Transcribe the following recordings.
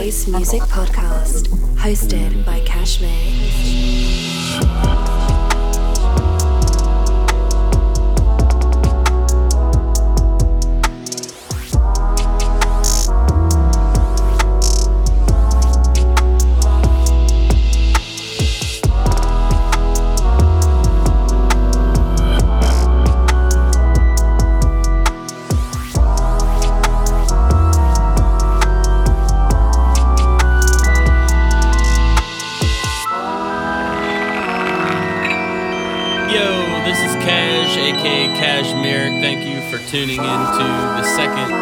Bass Music Podcast, hosted by Cashmere. Tuning in to the second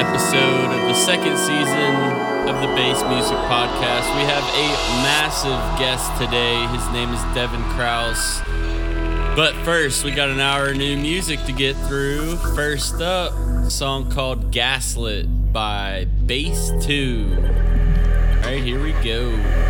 episode of the second season of the Bass Music Podcast. We have a massive guest today. His name is Devin Kraus. But first, we got an hour of new music to get through. First up, a song called Gaslit by Bass 2. All right, here we go.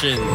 Reflections.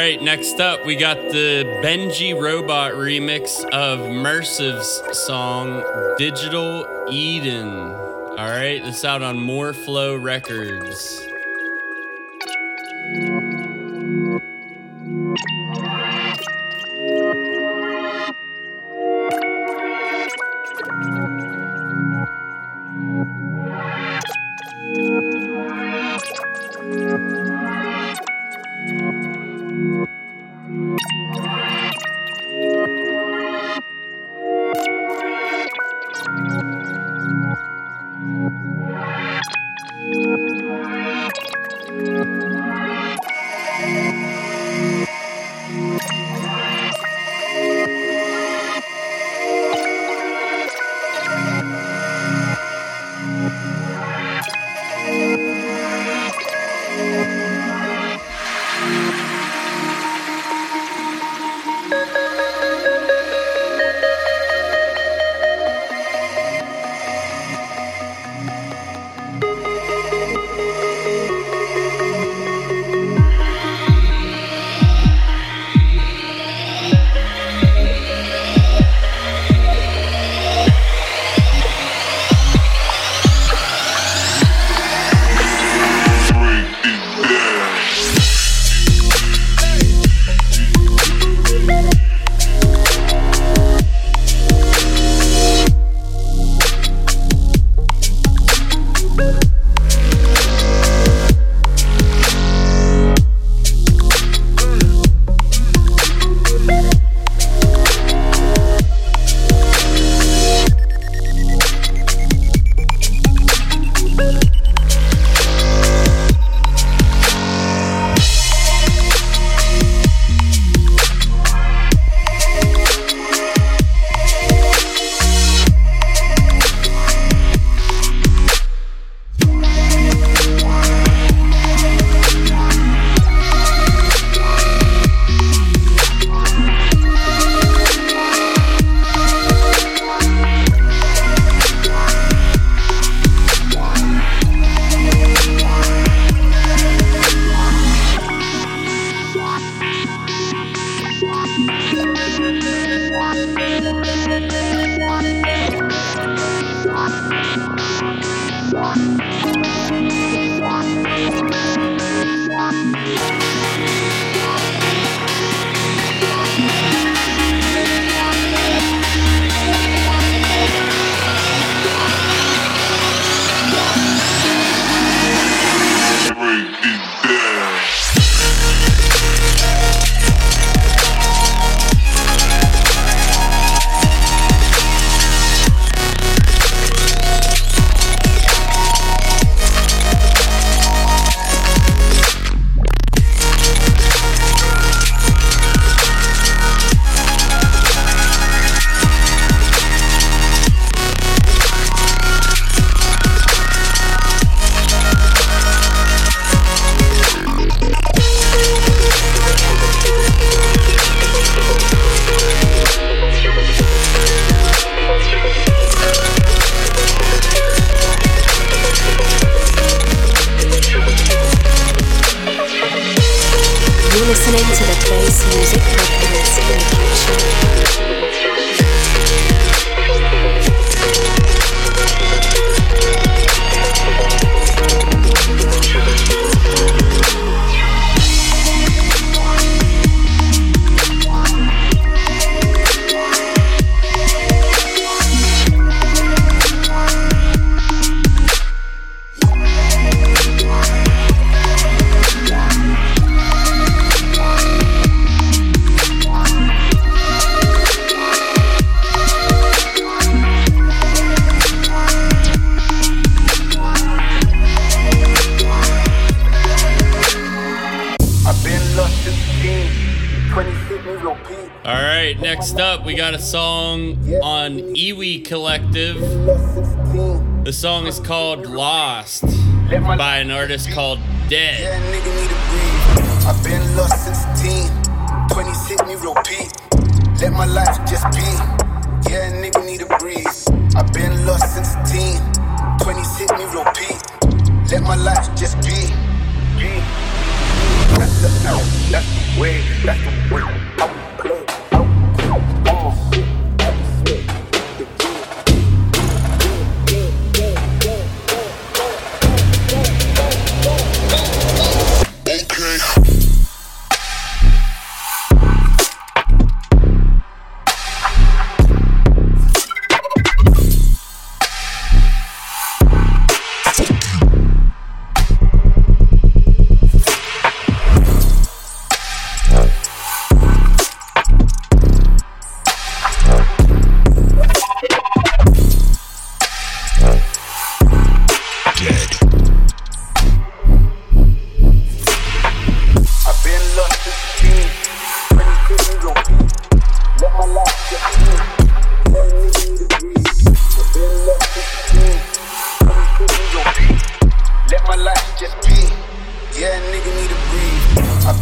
right, next up, we got the Benji Robot remix of Mersiv's song Digital Eden. All right, this out on MorFlo Records.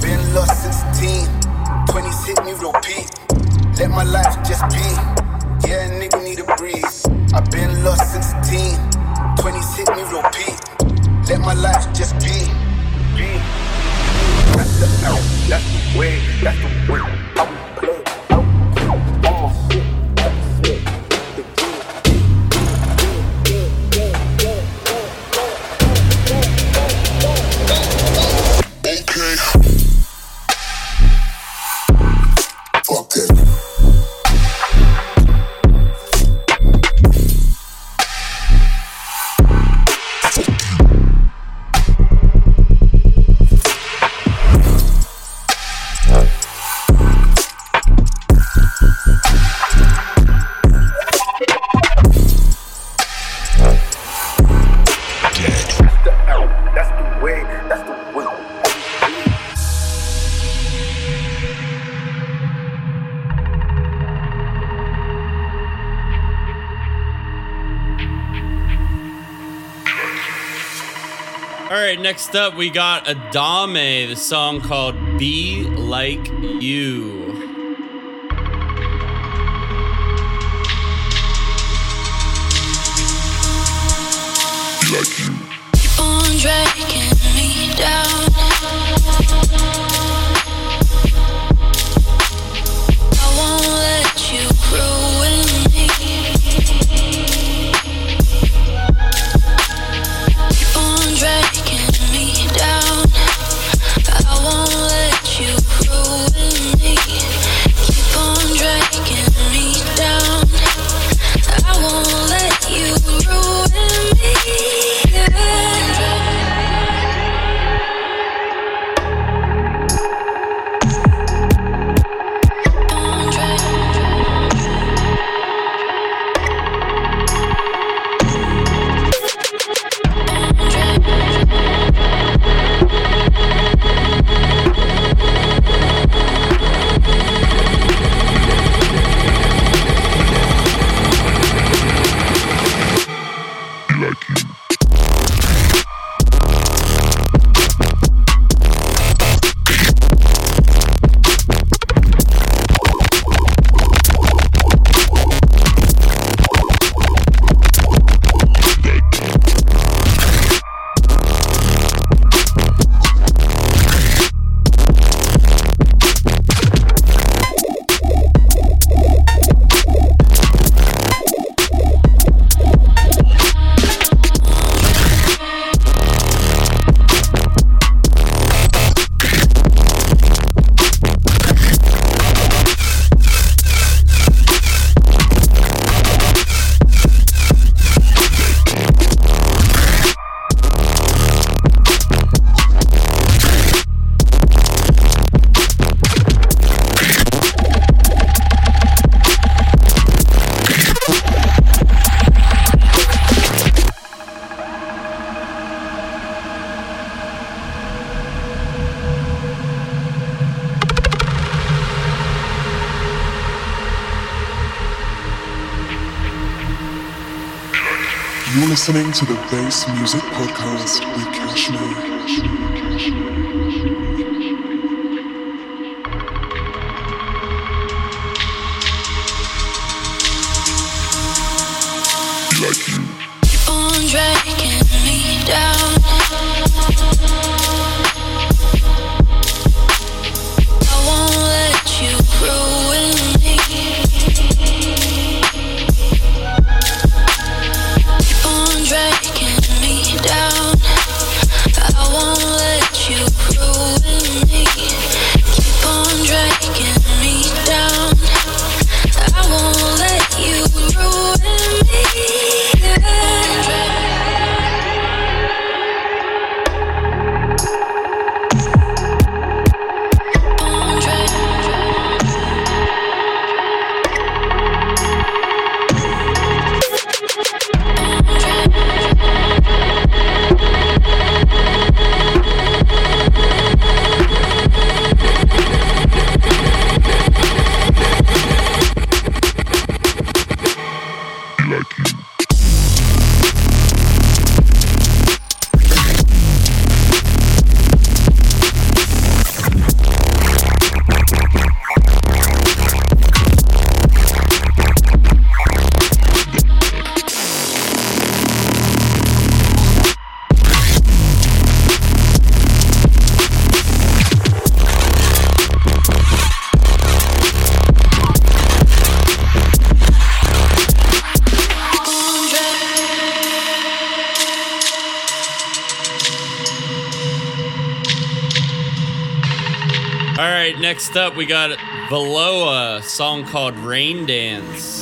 Been lost since 10. 20s hit me repeat. Let my life just be. Yeah, nigga need a breeze. I've been lost since 10. 20s hit me repeat. Let my life just be. Be. That's the, out. that's the way. That's the way. Next up, we got Adame, the song called Be Like You. Up we got Veloa, song called Rain Dance.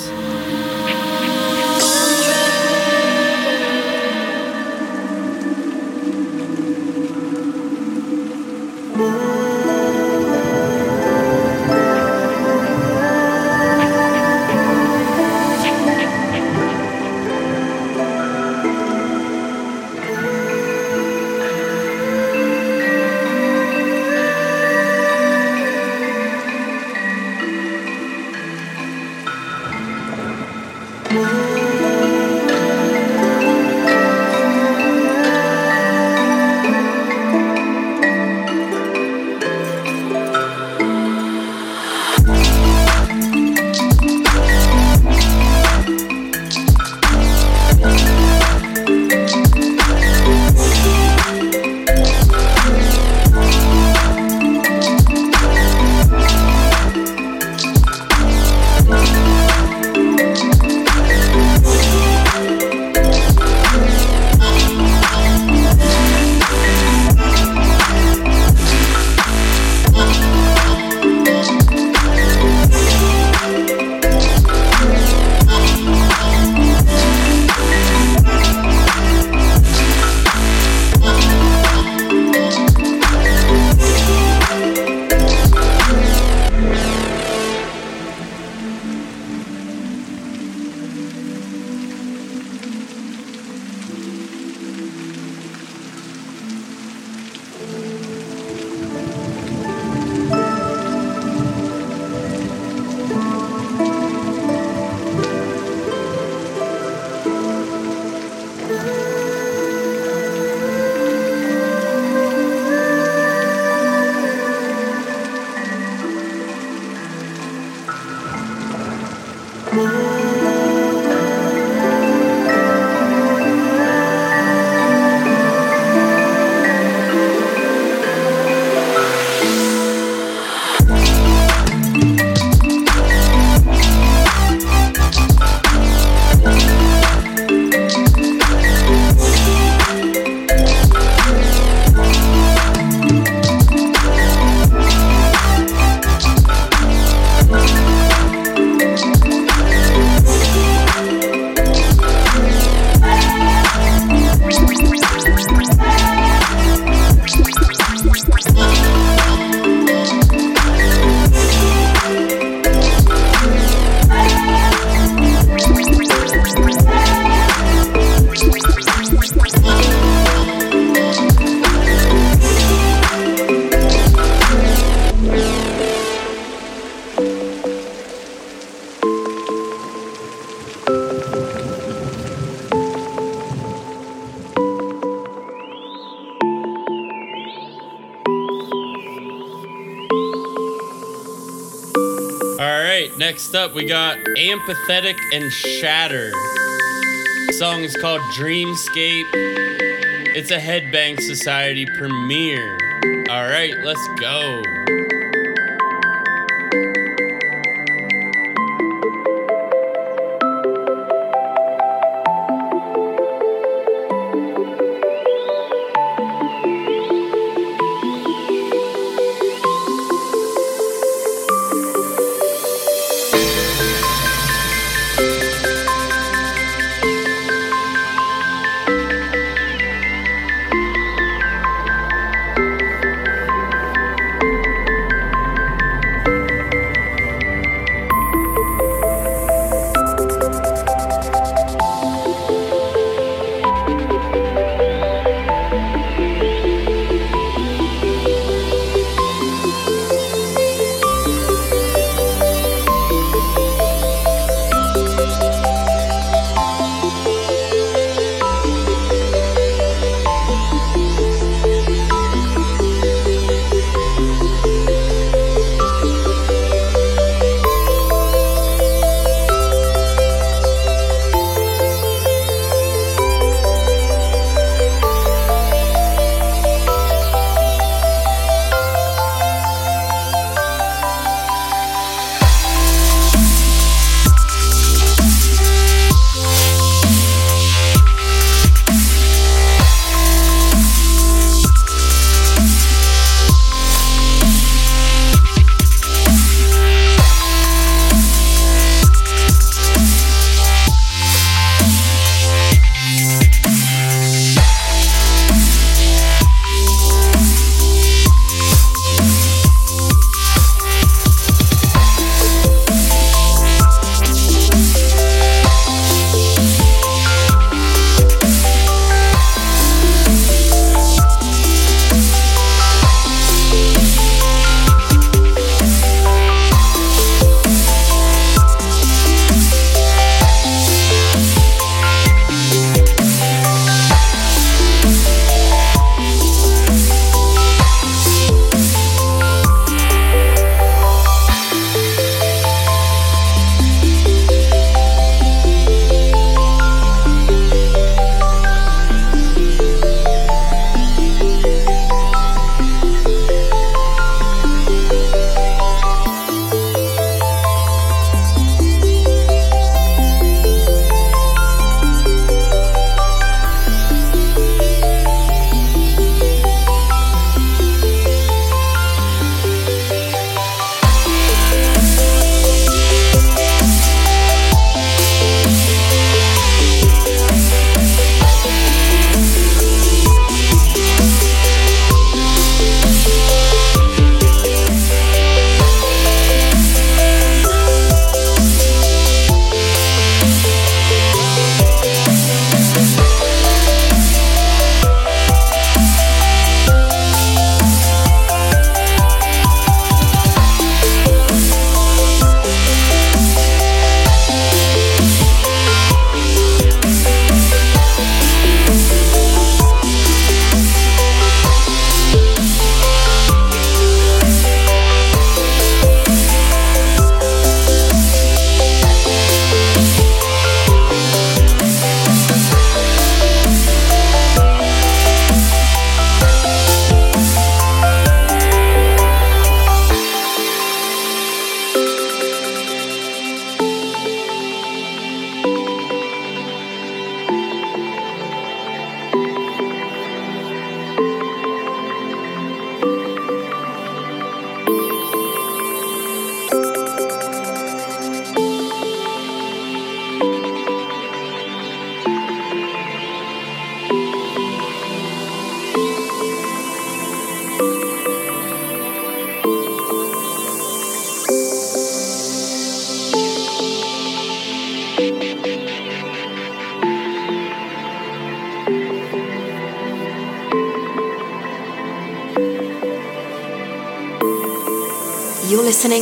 Got Ampathetic and Shatter. The song is called Dreamscape. It's a Headbang Society premiere. All right, let's go.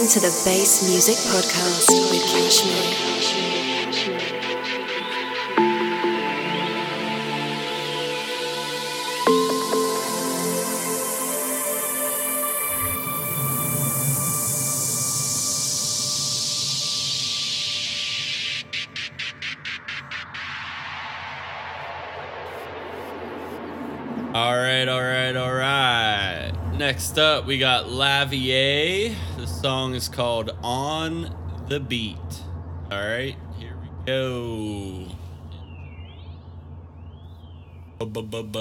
Listening to the Bass Music Podcast with Cashmere. All right, all right, all right. Next up, we got Lavier. Song is called On the Beat. All right, here we go. Boats and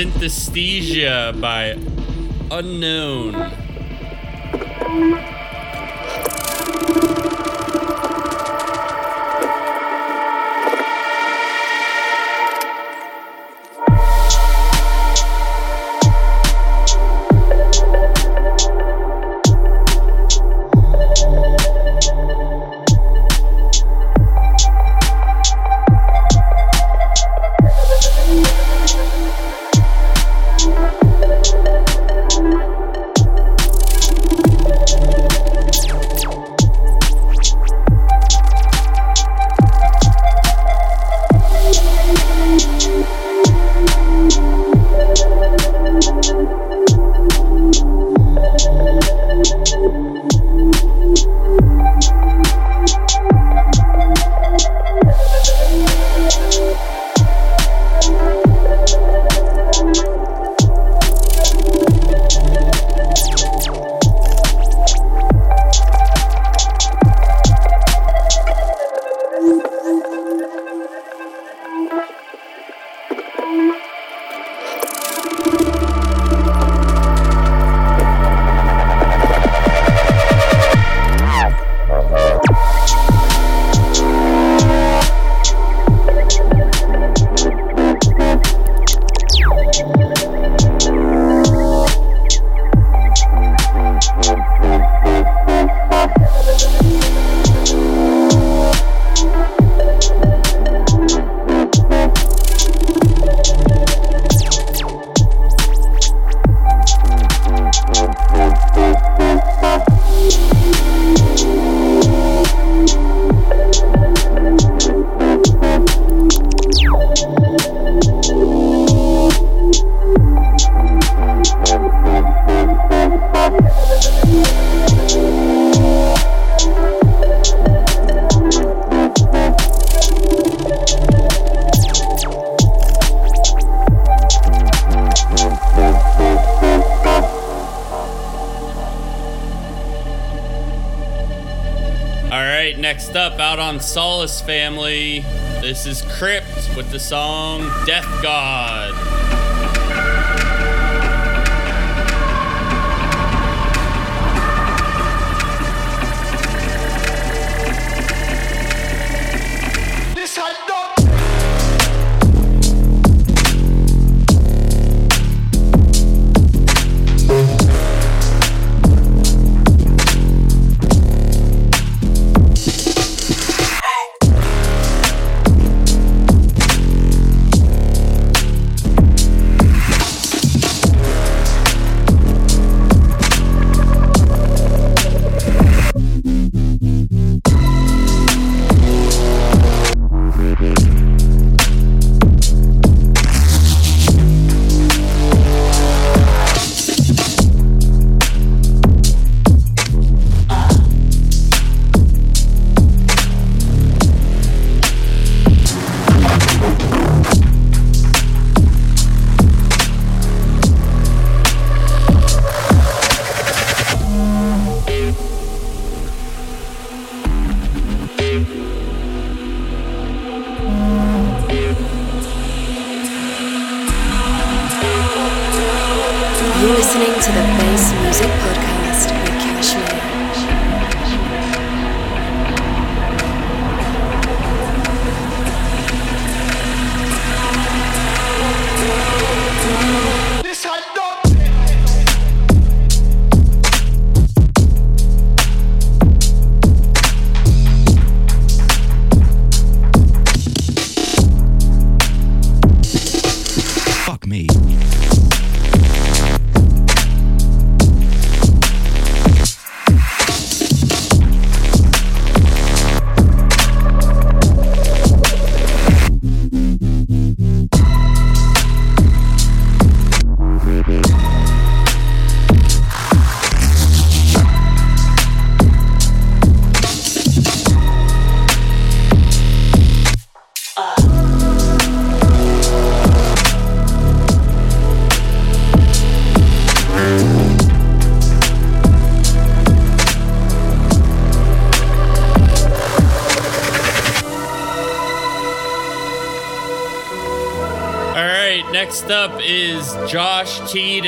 Synesthesia by Unknown.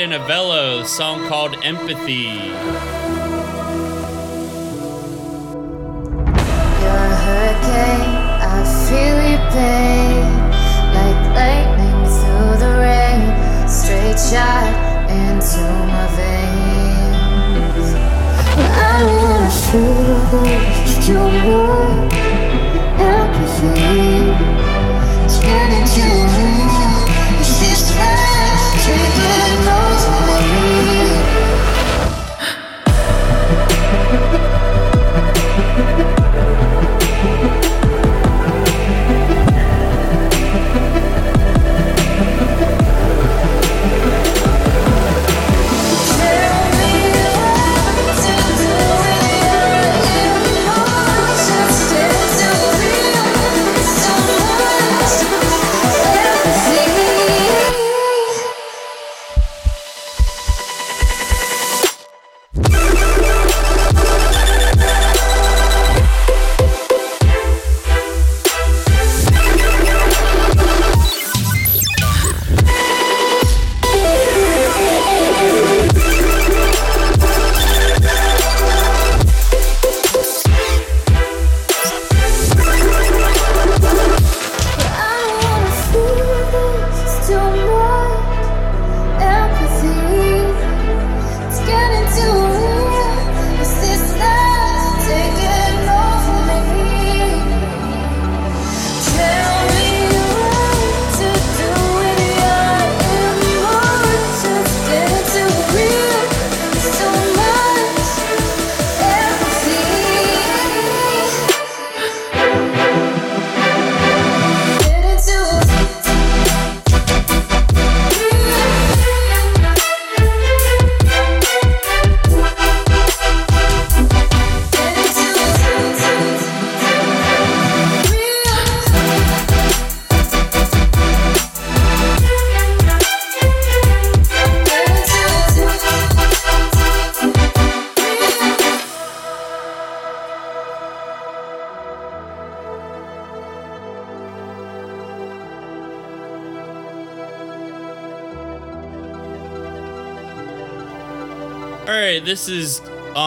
And Avello, song called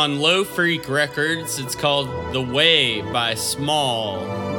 on Low Freak Records. It's called The Way by Small.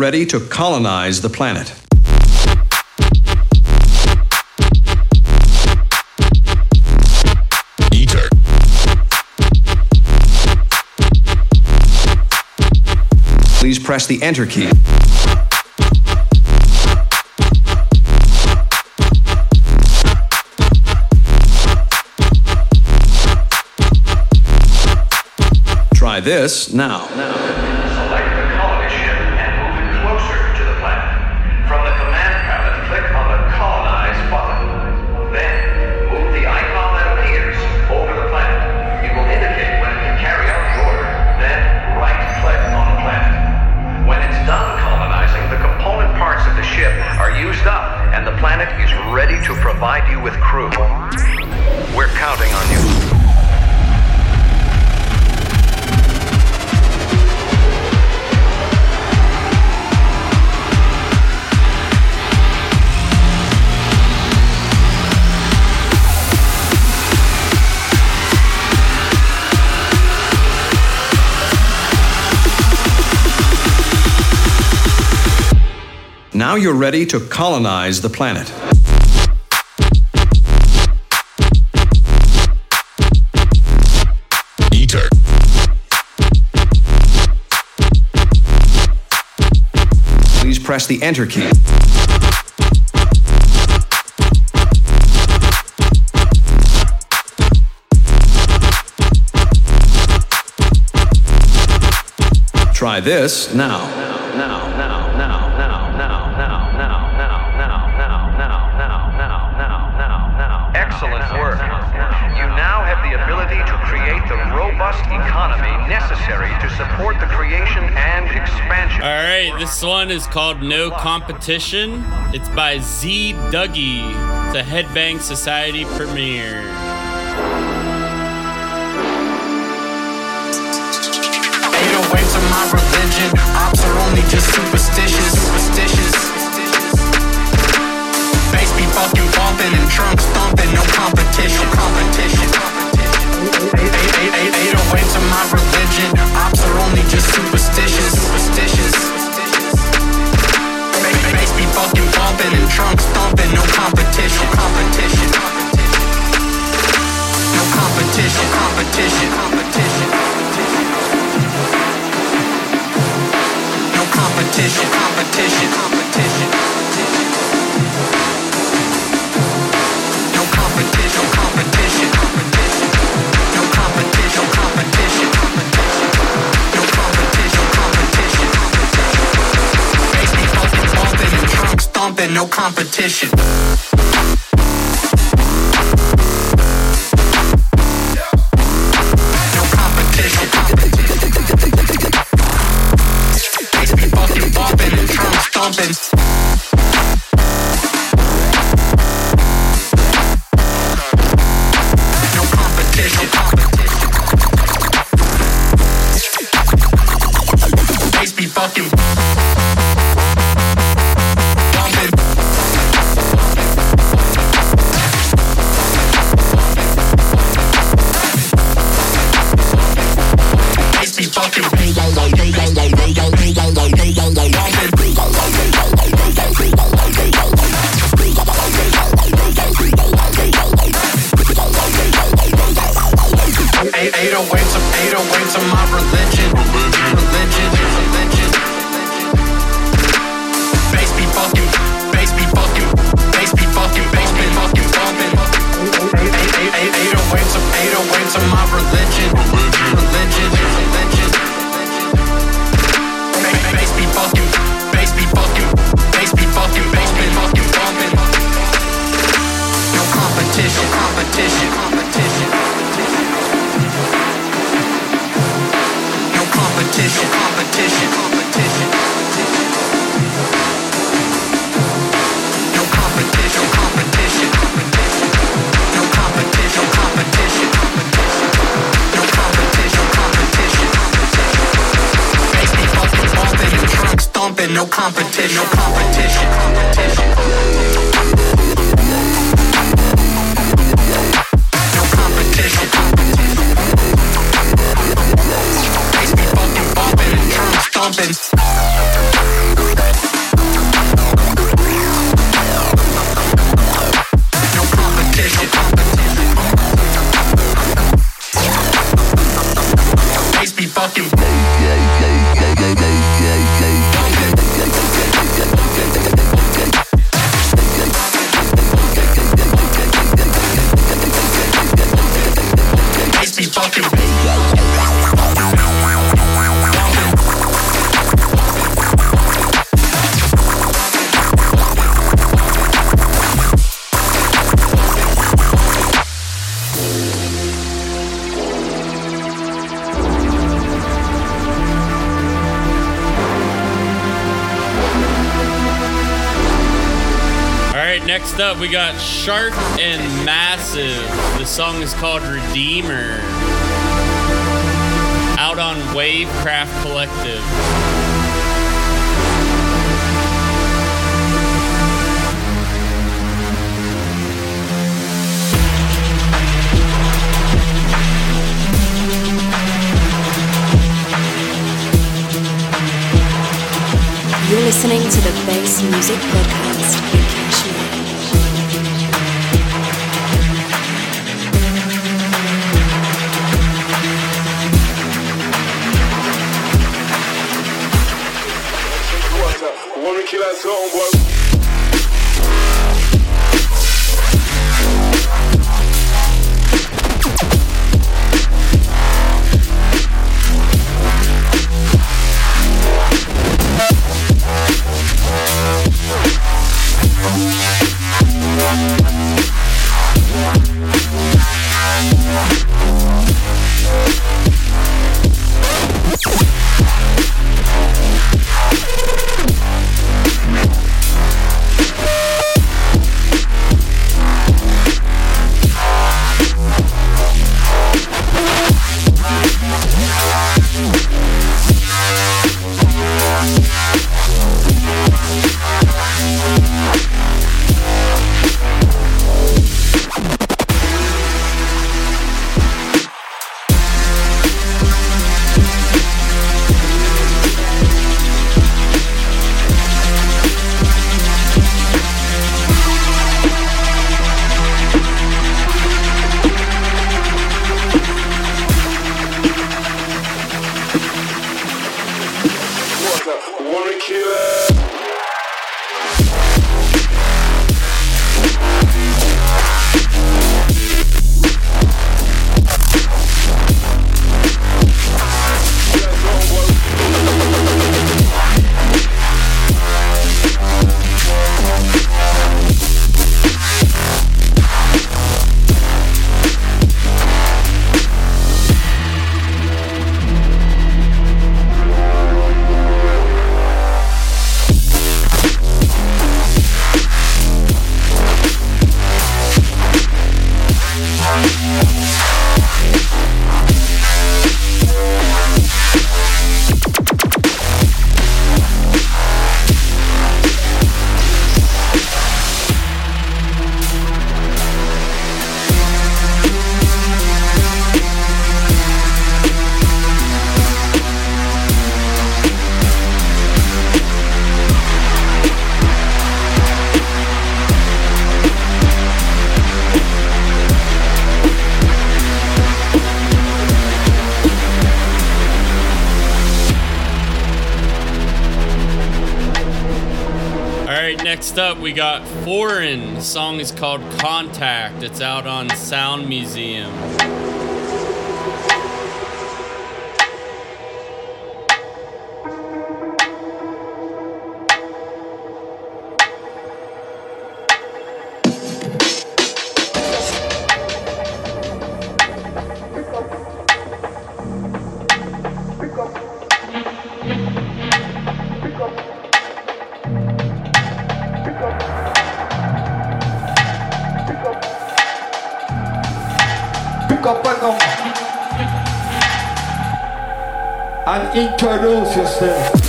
ready to colonize the planet. Please press the enter key. Try this now. now. provide you with crew. We're counting on you. Now you're ready to colonize the planet. press the enter key. Try this now. now, now, now. Excellent work. You now have the ability to create the robust economy necessary to support the creation and expansion. All right, this one is called No Competition. It's by Z Dougie. It's a Headbang Society premiere. 808s are my religion. Ops are only just superstitious. Superstitious. Fucking and. No competition. Competition. 808s are my religion. Ops are only just superstitious. Fucking and. No competition. Competition. No competition. Competition. Competition. No competition, competition, competition. No no competition. We got Shark and Massive. The song is called is called Contact. It's out on Sound Museum. Eu Senhor.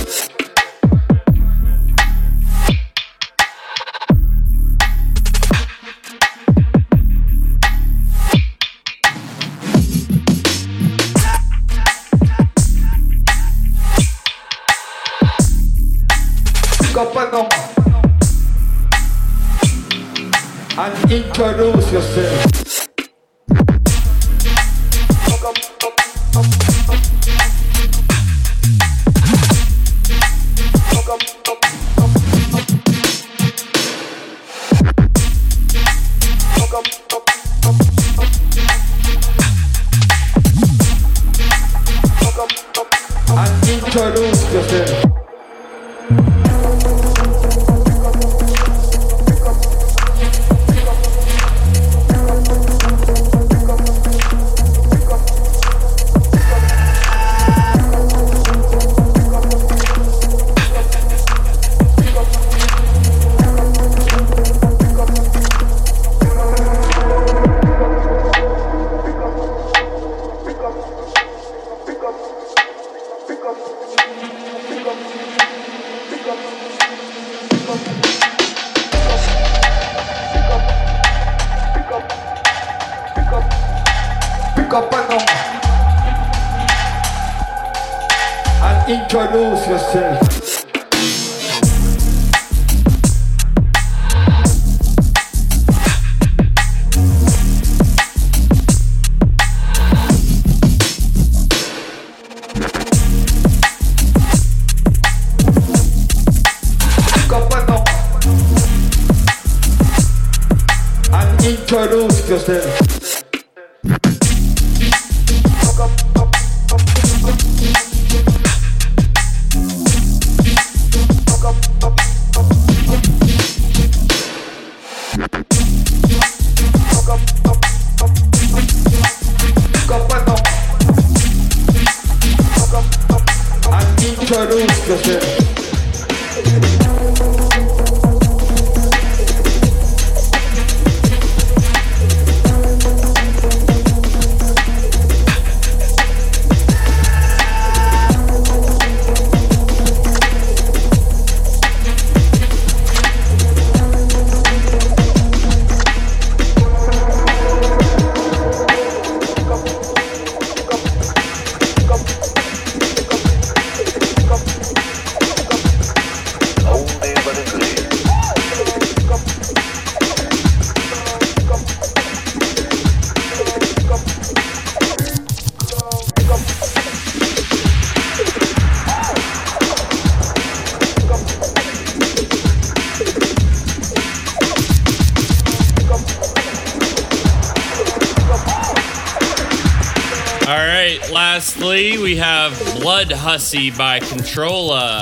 See by controller.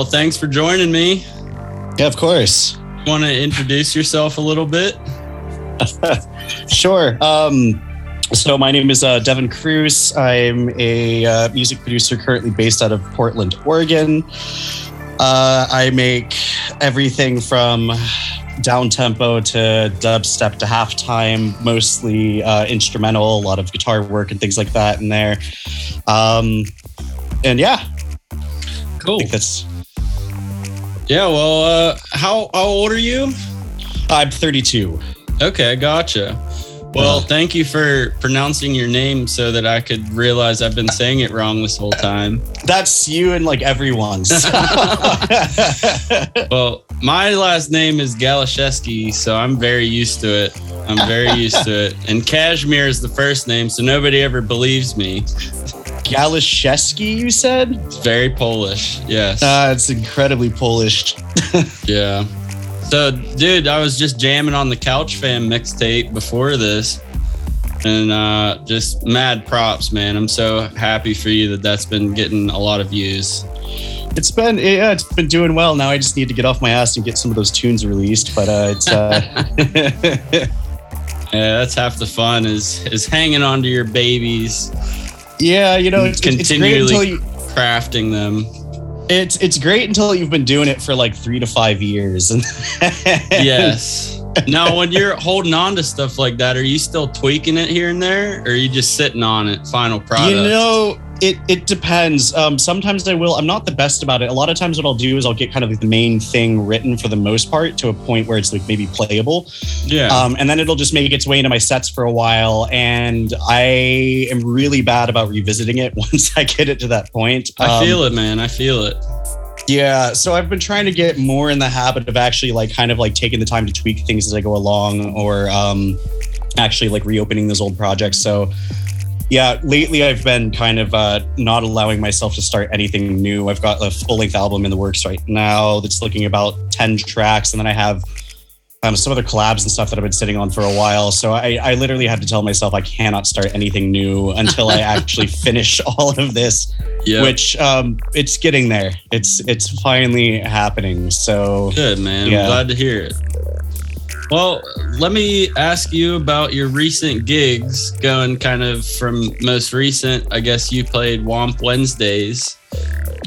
Well, thanks for joining me. Yeah, of course. Want to introduce yourself a little bit? sure. Um, so my name is uh, Devin Cruz. I'm a uh, music producer currently based out of Portland, Oregon. Uh, I make everything from down tempo to dubstep to halftime, mostly uh, instrumental, a lot of guitar work and things like that in there. Um, and yeah, cool. I think that's Yeah, well, uh, how, how old are you? I'm 32. Okay, gotcha. Well, thank you for pronouncing your name so that I could realize I've been saying it wrong this whole time. That's you and like everyone's. Well, my last name is Galashevsky, so I'm very used to it. I'm very used to it. And Kashmir is the first name, so nobody ever believes me. Galashevsky, you said? It's very Polish. Yes. Uh, it's incredibly Polish. yeah. So, dude, I was just jamming on the Couch Fam mixtape before this. And uh, just mad props, man. I'm so happy for you that that's been getting a lot of views. It's been yeah, it's been doing well. Now I just need to get off my ass and get some of those tunes released. But uh, it's uh, Yeah, that's half the fun is is hanging on to your babies. Yeah, you know, it's, it's continually until you. crafting them. It's it's great until you've been doing it for like three to five years. And Yes. now, when you're holding on to stuff like that, are you still tweaking it here and there, or are you just sitting on it, final product? You know, it it depends. Um, sometimes I will. I'm not the best about it. A lot of times, what I'll do is I'll get kind of like the main thing written for the most part to a point where it's like maybe playable. yeah. Um, and then it'll just make its way into my sets for a while. And I am really bad about revisiting it once I get it to that point. I Um, feel it, man. I feel it. Yeah. So I've been trying to get more in the habit of actually like kind of like taking the time to tweak things as I go along or um, actually like reopening those old projects. So yeah, lately I've been kind of uh, not allowing myself to start anything new. I've got a full length album in the works right now that's looking about 10 tracks. And then I have um, some other collabs and stuff that I've been sitting on for a while. So I, I literally had to tell myself I cannot start anything new until I actually finish all of this Yeah. which um it's getting there it's it's finally happening so Good, man. Yeah. I'm glad to hear it. Well, let me ask you about your recent gigs, going kind of from most recent. I guess you played Womp Wednesdays.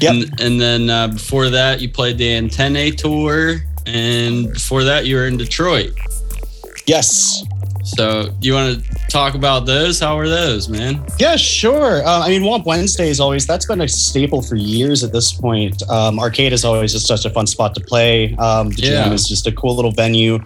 Yep. And, and then uh, before that, you played the Antennae Tour. And before that, you were in Detroit. yes So, you want to talk about those? How are those, man? yeah sure. Uh, i mean womp wednesday is always that's been a staple for years at this point. Um arcade is always just such a fun spot to play. Um the Yeah. jam is just a cool little venue.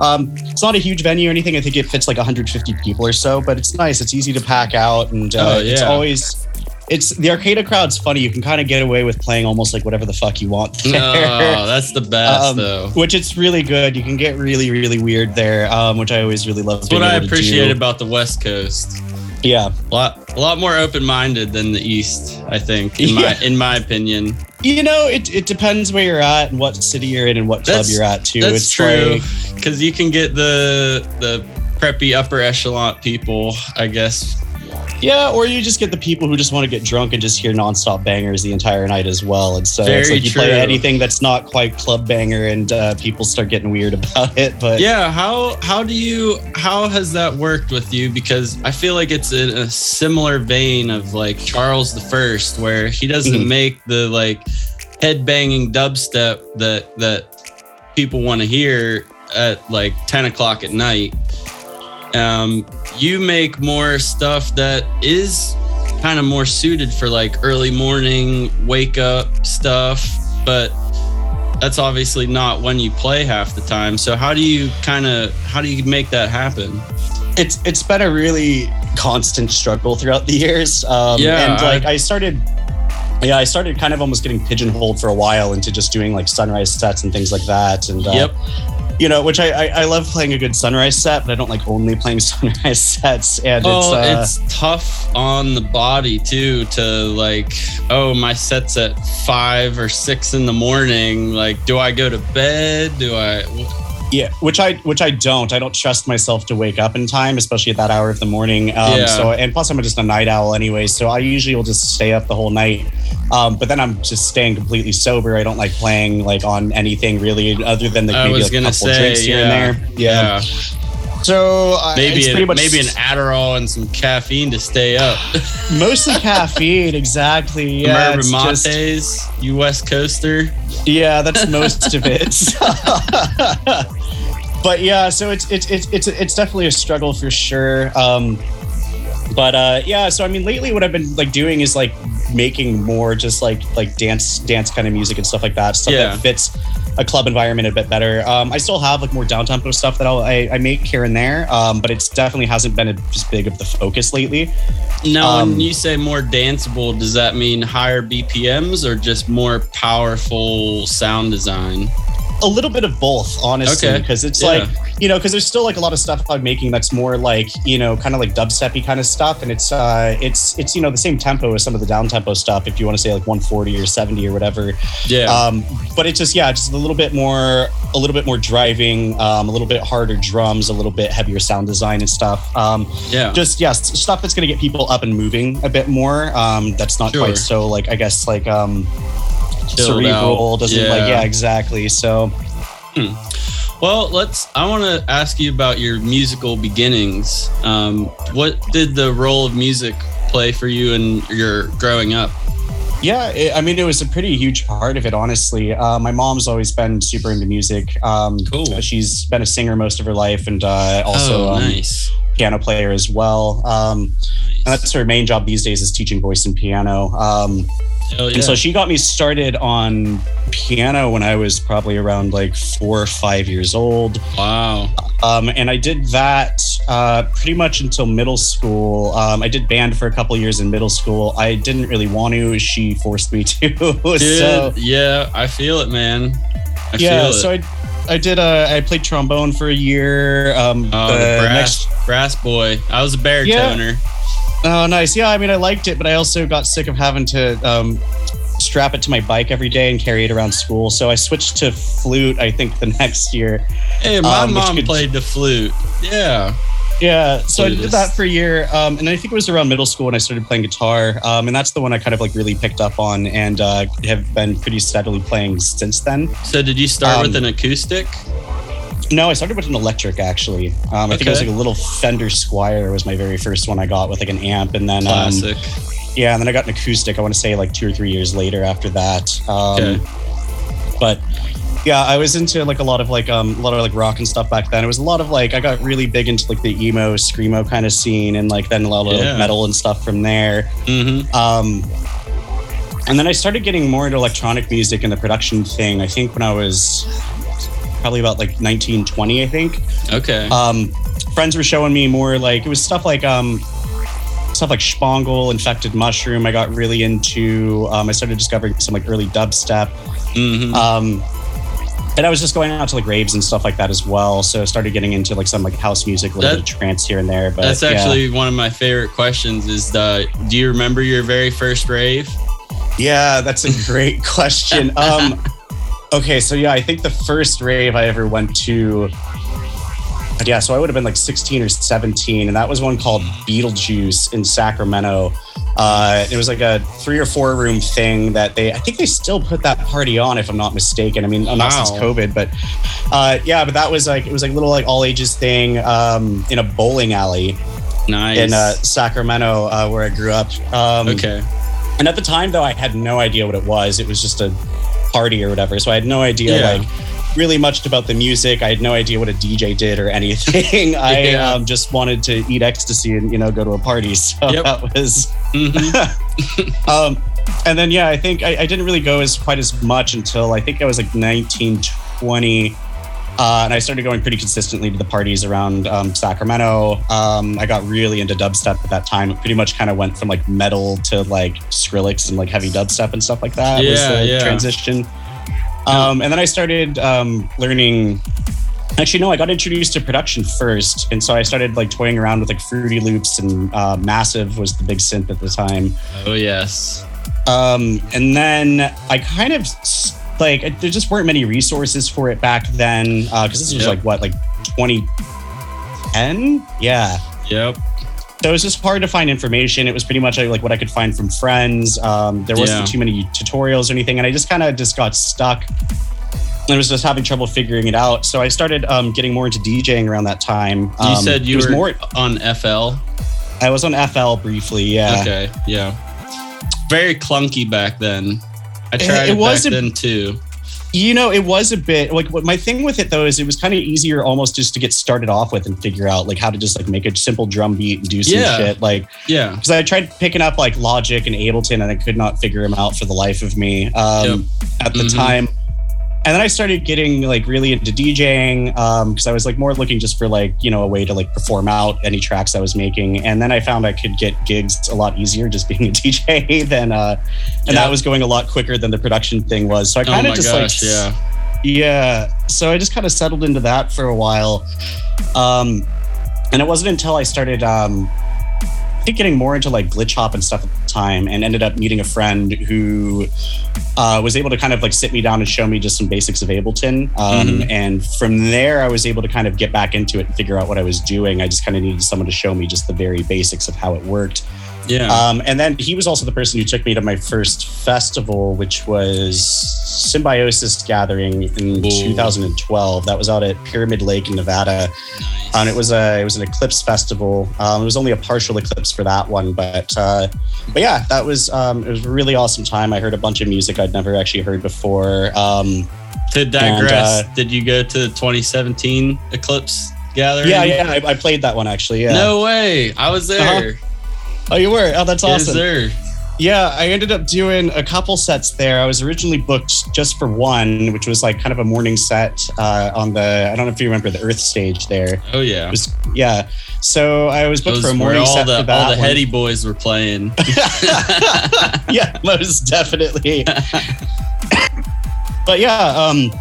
Um it's not a huge venue or anything. I think it fits like 150 people or so but it's nice. It's easy to pack out and uh, Oh, it's always it's the arcade crowd's funny you can kind of get away with playing almost like whatever the fuck you want there. Oh, that's the best, Um, though. which it's really good. You can get really, really weird there, um, which I always really love. That's what I appreciate about the West Coast. Yeah, A lot, a lot more open-minded than the East. I think, in my in my opinion. you know, it, it depends where you're at and what city you're in and what club you're at too. That's it's true, like- because you can get the the preppy upper echelon people, I guess. Yeah, or you just get the people who just want to get drunk and just hear nonstop bangers the entire night as well. And so it's like you play anything that's not quite club banger, and uh, people start getting weird about it. But Yeah, how how do you how has that worked with you? Because I feel like it's in a similar vein of like Charles the First, where he doesn't Mhm. make the like head banging dubstep that that people want to hear at like 10 o'clock at night. Um, you make more stuff that is kind of more suited for like early morning wake up stuff, but that's obviously not when you play half the time. So how do you kind of how do you make that happen? it's it's been a really constant struggle throughout the years. Um, Yeah, and like I- I started, yeah, I started kind of almost getting pigeonholed for a while into just doing like sunrise sets and things like that. And uh, Yep. You know, which I, I I love playing a good sunrise set, but I don't like only playing sunrise sets. And Oh, it's, uh, it's tough on the body too to like, oh, my set's at five or six in the morning. Like, do I go to bed? Do I? Yeah, which I which I don't. I don't trust myself to wake up in time, especially at that hour of the morning. Um, Yeah. So and plus I'm just a night owl anyway, so I usually will just stay up the whole night. Um, but then I'm just staying completely sober. I don't like playing like on anything really, other than like maybe like a couple say, drinks here yeah, and there. Yeah. So uh, maybe pretty much maybe an Adderall and some caffeine to stay up. mostly caffeine. Exactly. Yeah. Remember it's just- Mates, you West Coaster. Yeah, that's most of it. but yeah, so it's it's it's it's it's definitely a struggle for sure. Um, but uh, yeah, so I mean, lately what I've been like doing is like making more just like like dance dance kind of music and stuff like that. Stuff Yeah. that fits a club environment a bit better. Um, I still have like more down tempo stuff that I'll, I I make here and there, um, but it's definitely hasn't been as big of the focus lately. Now, Um, when you say more danceable, does that mean higher BPMs or just more powerful sound design? A little bit of both honestly Okay. because it's Yeah. like you know because there's still like a lot of stuff i'm making that's more like you know kind of like dubsteppy kind of stuff and it's uh it's it's you know the same tempo as some of the down tempo stuff if you want to say like 140 or 70 or whatever Yeah. um but it's just yeah just a little bit more a little bit more driving um a little bit harder drums a little bit heavier sound design and stuff um Yeah. just yes stuff that's going to get people up and moving a bit more um that's not Sure. quite so like i guess like um cerebral out. doesn't like yeah exactly so Well, let's. I want to ask you about your musical beginnings. Um, what did the role of music play for you in your growing up? Yeah, it, I mean, it was a pretty huge part of it, honestly. Uh, my mom's always been super into music. Um, Cool. She's been a singer most of her life and uh, also oh, um, piano player as well. Um, and that's her main job these days is teaching voice and piano. Um, yeah. And so she got me started on piano when I was probably around like four or five years old. wow. Um, and I did that uh, pretty much until middle school. Um, I did band for a couple years in middle school. I didn't really want to. She forced me to. Dude, so yeah, I feel it, man. I yeah, feel it. so I I did. Uh, I played trombone for a year. Um, oh, the the next brass, brass boy. I was a baritoner. Oh, nice. Yeah, I mean, I liked it, but I also got sick of having to um, strap it to my bike every day and carry it around school. So I switched to flute. I think the next year. Hey, my Um, mom could- played the flute. Yeah. Yeah, so I did that for a year, um, and I think it was around middle school when I started playing guitar, um, and that's the one I kind of like really picked up on, and uh, have been pretty steadily playing since then. So did you start with Um, an acoustic? No, I started with an electric actually. Um, I think it was like a little Fender Squier was my very first one I got with like an amp, and then um, yeah, and then I got an acoustic. I want to say like two or three years later after that. Um, Okay. But yeah, I was into like a lot of like um a lot of like rock and stuff back then. It was a lot of like I got really big into like the emo screamo kind of scene, and like then a lot of Yeah. metal and stuff from there. Mm-hmm. Um, and then I started getting more into electronic music and the production thing. I think when I was probably about like 1920, I think Okay. um, friends were showing me more like it was stuff like um, stuff like Shpongle, Infected Mushroom. I got really into. Um, I started discovering some like early dubstep, mm-hmm. um, and I was just going out to like raves and stuff like that as well. So I started getting into like some like house music, a little That- bit of trance here and there. But That's yeah. actually one of my favorite questions. Is the Do you remember your very first rave? Yeah, that's a great question. Um, okay, so yeah, I think the first rave I ever went to, yeah, so I would have been like 16 or 17, and that was one called Beetlejuice in Sacramento. Uh, it was like a three or four room thing that they, I think they still put that party on, if I'm not mistaken. I mean, not since COVID, but uh, yeah, but that was like, it was like a little like all ages thing um, in a bowling alley Nice. in uh, Sacramento uh, where I grew up. Um, okay. and at the time, though, I had no idea what it was. It was just a party or whatever. So I had no idea, Yeah. like, really much about the music. I had no idea what a DJ did or anything. I Yeah. um, just wanted to eat ecstasy and, you know, go to a party. So Yep. that was. Mm-hmm. um, and then, yeah, I think I, I didn't really go as quite as much until I think I was like 19, 20. Uh, and I started going pretty consistently to the parties around um, Sacramento. Um, I got really into dubstep at that time. It pretty much kind of went from like metal to like Skrillex and like heavy dubstep and stuff like that. was Yeah, the yeah. transition. Um, and then I started um, learning. Actually, no, I got introduced to production first, and so I started like toying around with like Fruity Loops and uh, Massive was the big synth at the time. Oh yes. Um, and then I kind of like there just weren't many resources for it back then because this was Yep. like what like 2010 yeah Yep. so it was just hard to find information. It was pretty much like what I could find from friends. Um, there wasn't Yeah. too many tutorials or anything, and I just kind of just got stuck. I was just having trouble figuring it out. So I started um, getting more into DJing around that time. You Um, said you was were more. on FL. I was on FL briefly. Yeah. Okay. Yeah. Very clunky back then. I It- tried it it, was back a- then too. You know, it was a bit like what my thing with it though is it was kind of easier almost just to get started off with and figure out like how to just like make a simple drum beat and do some Yeah. shit. Like Yeah. because I tried picking up like Logic and Ableton and I could not figure them out for the life of me um, at the Mhm. time. And then I started getting like really into DJing because I was like more looking just for like you know a way to like perform out any tracks I was making. And then I found I could get gigs a lot easier just being a DJ than uh, and Yeah. that was going a lot quicker than the production thing was. So I Oh kind of just gosh. like yeah. yeah. So I just kind of settled into that for a while. Um, and it wasn't until I started, um, think, getting more into like glitch hop and stuff at the time and ended up meeting a friend who uh, was able to kind of like sit me down and show me just some basics of Ableton. Um, Mhm. And from there, I was able to kind of get back into it and figure out what I was doing. I just kind of needed someone to show me just the very basics of how it worked. Yeah. Um, and then he was also the person who took me to my first festival, which was Symbiosis Gathering in 2012. That was out at Pyramid Lake in Nevada, and it was a it was an eclipse festival. Um, it was only a partial eclipse for that one, but uh, but yeah, that was um, it was a really awesome time. I heard a bunch of music I'd never actually heard before. Um, to digress, and, uh, did you go to the 2017 Eclipse gathering? yeah, yeah, I, I played that one actually. Yeah. No way. I was there. Oh, you were? Oh, that's awesome. Yes, sir. Yeah, I ended up doing a couple sets there. I was originally booked just for one, which was like kind of a morning set uh, on the, I don't know if you remember the Earth stage there. Oh yeah. Was, yeah. So I was booked for a morning set the for that all the one. heady boys were playing. yeah, most definitely. but yeah, um,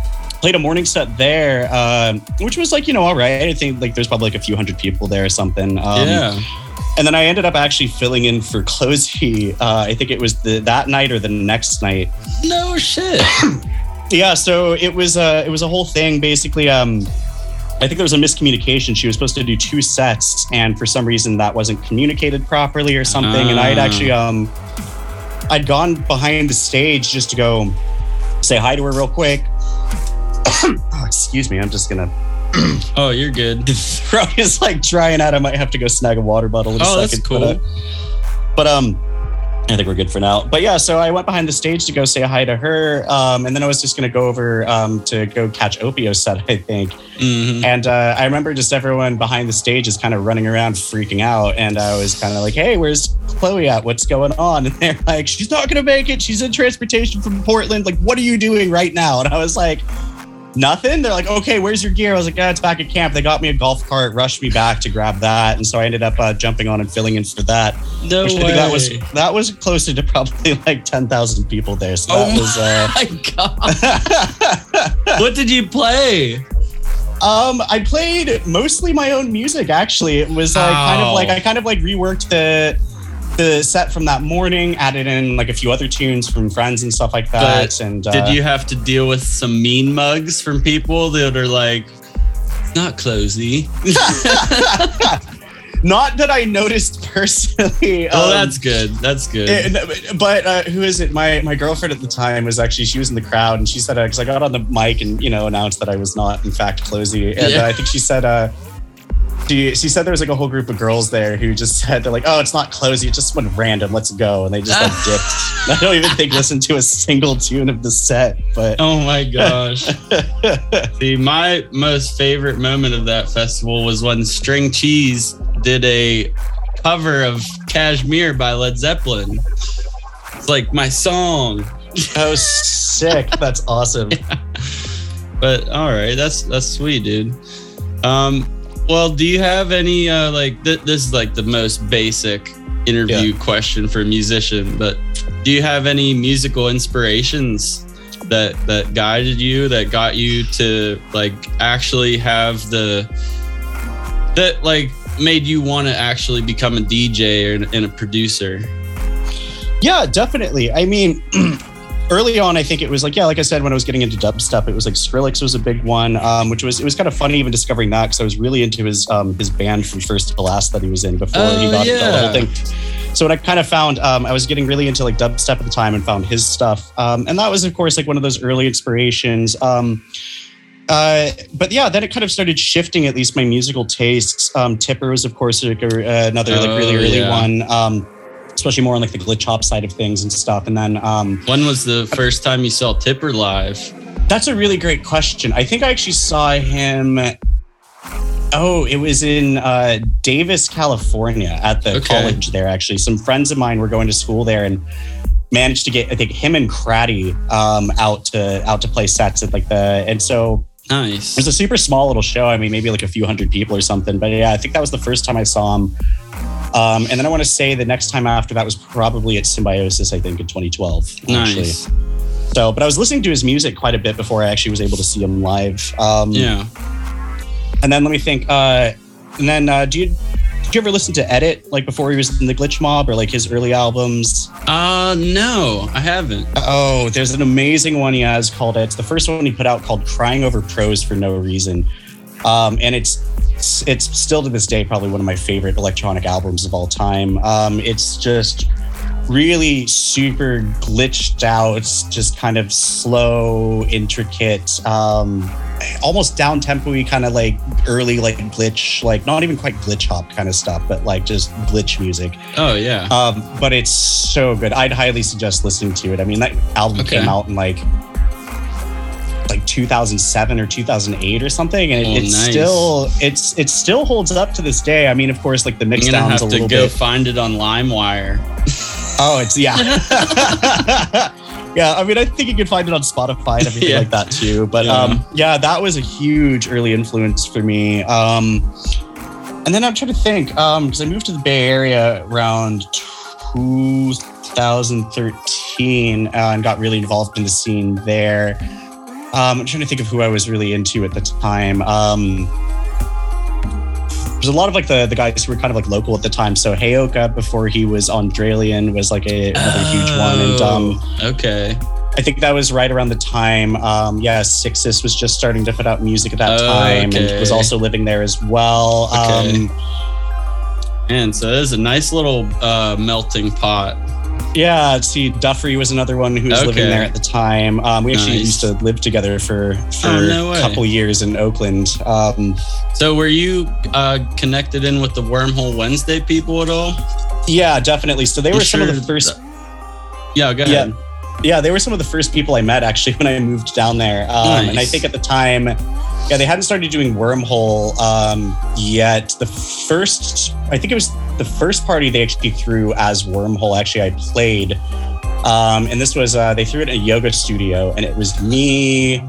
played a morning set there, um, which was like you know all right. I think like there's probably like a few hundred people there or something. Um, yeah. And then I ended up actually filling in for CloZee. Uh, I think it was the that night or the next night. No shit. Yeah, so it was a it was a whole thing. Basically, um, I think there was a miscommunication. She was supposed to do two sets, and for some reason that wasn't communicated properly or something. And I had Ah. actually um, I'd gone behind the stage just to go say hi to her real quick. oh, excuse me, I'm just gonna. oh, you're good. The throat is like drying out. I might have to go snag a water bottle in a Oh, that's second. cool. But, uh, but um, I think we're good for now. But yeah, so I went behind the stage to go say hi to her, um, and then I was just gonna go over um, to go catch Opiuo set, I think. Mhm. And uh, I remember just everyone behind the stage is kind of running around freaking out, and I was kind of like, "Hey, where's Chloe at? What's going on?" And they're like, "She's not gonna make it. She's in transportation from Portland. Like, what are you doing right now?" And I was like. Nothing. They're like, okay, where's your gear? I was like, yeah, it's back at camp. They got me a golf cart, rushed me back to grab that, and so I ended up uh, jumping on and filling in for that. No Which I way. think that was that was closer to probably like ten thousand people there. So that Oh was. Uh, my god. what did you play? Um, I played mostly my own music. Actually, it was like kind of like I kind of like reworked the the set from that morning, added in like a few other tunes from friends and stuff like that. But and uh, did you have to deal with some mean mugs from people that are like, not CloZee. Not that I noticed personally. oh, um, that's good. That's good. it- but uh, who is it? My my girlfriend at the time was actually she was in the crowd and she said because I got on the mic and you know announced that I was not in fact CloZee and Yeah. uh, I think she said uh she she said there was like a whole group of girls there who just said they're like oh it's not CloZee it's just went random let's go and they just like dipped. I don't even think listened to a single tune of the set but oh my gosh. See, my most favorite moment of that festival was when String Cheese did a cover of Kashmir by Led Zeppelin. It's like my song. oh sick that's awesome But all right, that's that's sweet, dude. Um, well, do you have any uh, like th- this is like the most basic interview question for a musician, but do you have any musical inspirations that that guided you that got you to like actually have the that like made you want to actually become a DJ or, and a producer? Yeah, definitely. I mean, early on, I think it was like, yeah, like I said, when I was getting into dubstep, it was like Skrillex was a big one, um, which was it was kind of funny even discovering that because I was really into his um, his band from first to last that he was in before he Oh, got yeah. the whole thing. So what I kind of found, um, I was getting really into like dubstep at the time and found his stuff, um, and that was of course like one of those early inspirations. Um, uh, but yeah, then it kind of started shifting at least my musical tastes. Um, Tipper was of course like a, another like really Oh, early yeah. one. Um, especially more on like the glitch hop side of things and stuff. And then um, When was the first time you saw Tipper live? that's a really great question. I think I actually saw him. Oh, it was in uh, Davis, California, at the Okay. college there. Actually, some friends of mine were going to school there and managed to get I think him and Kraddy um, out to out to play sets at like the and so Nice. it was a super small little show. I mean, maybe like a few hundred people or something. But yeah, I think that was the first time I saw him. Um, and then I want to say the next time after that was probably at Symbiosis, I think in 2012. Actually. Nice. So, but I was listening to his music quite a bit before I actually was able to see him live. Um, Yeah. And then let me think. Uh, and then, uh, do you did you ever listen to edIT like before he was in the Glitch Mob or like his early albums? Uh, no, I haven't. Oh, there's an amazing one he has called it's the first one he put out called "Crying Over Pros for No Reason," um, and it's it's still to this day probably one of my favorite electronic albums of all time. Um, it's just really super glitched out, it's just kind of slow, intricate, um, almost down tempo-y kind of like early like glitch, like not even quite glitch hop kind of stuff, but like just glitch music. Oh yeah. Um, but it's so good. I'd highly suggest listening to it. I mean, that album Okay. came out in like like 2007 or 2008 or something, and it, Oh, it's nice. still it's it still holds up to this day. I mean, of course, like the I'm mix gonna have to little go bit. find it on LimeWire. Oh, it's yeah. yeah, I mean, I think you can find it on Spotify and everything Yeah. like that too. But Yeah. um, yeah, that was a huge early influence for me. Um, and then I'm trying to think because I moved to the Bay Area around 2013 uh, and got really involved in the scene there. Um, I'm trying to think of who I was really into at the time. There's a lot of like the the guys who were kind of like local at the time. So Heyoka before he was on Dralian was like a, another huge one, and um, Oh, okay. I think that was right around the time. Um, yeah, Sixus was just starting to put out music at that Oh, time, and was also living there as well. Okay. Um, And so there's a nice little uh, melting pot. Yeah, see, Duffrey was another one who was living there at the time. Um, we actually Nice. used to live together for for Oh, no a couple years in Oakland. Um, So were you uh, connected in with the Wormhole Wednesday people at all? yeah, definitely. So they I'm were some of the first. Yeah, go Yeah. ahead. Yeah, they were some of the first people I met actually when I moved down there. Um, And I think at the time, yeah, they hadn't started doing Wormhole um, yet. The first, I think it was the first party they actually threw as Wormhole. Actually, I played, um, and this was uh, they threw it in a yoga studio, and it was me,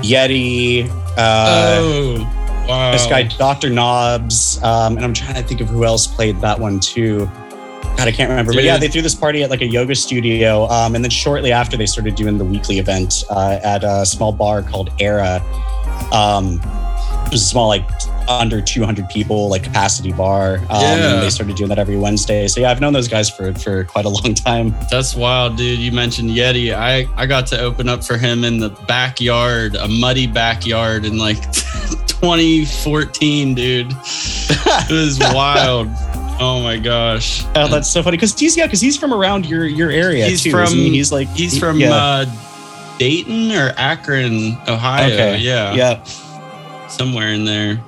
Yheti, uh, oh, wow. this guy Dr. Knobs, um, and I'm trying to think of who else played that one too. God, I can't remember. But yeah, they threw this party at like a yoga studio, um, and then shortly after they started doing the weekly event uh, at a small bar called Era. Um, it was a small, like under 200 people, like capacity bar. Um, Yeah. they started doing that every Wednesday. So yeah, I've known those guys for for quite a long time. That's wild, dude. You mentioned Yheti. I, I got to open up for him in the backyard, a muddy backyard in like 2014, dude. It was wild. Oh my gosh. Oh, that's so funny because he's yeah, because he's from around your your area He's too. from he? he's like he's from yeah. uh, Dayton or Akron, Ohio. okay, Yeah. yeah. Somewhere in there.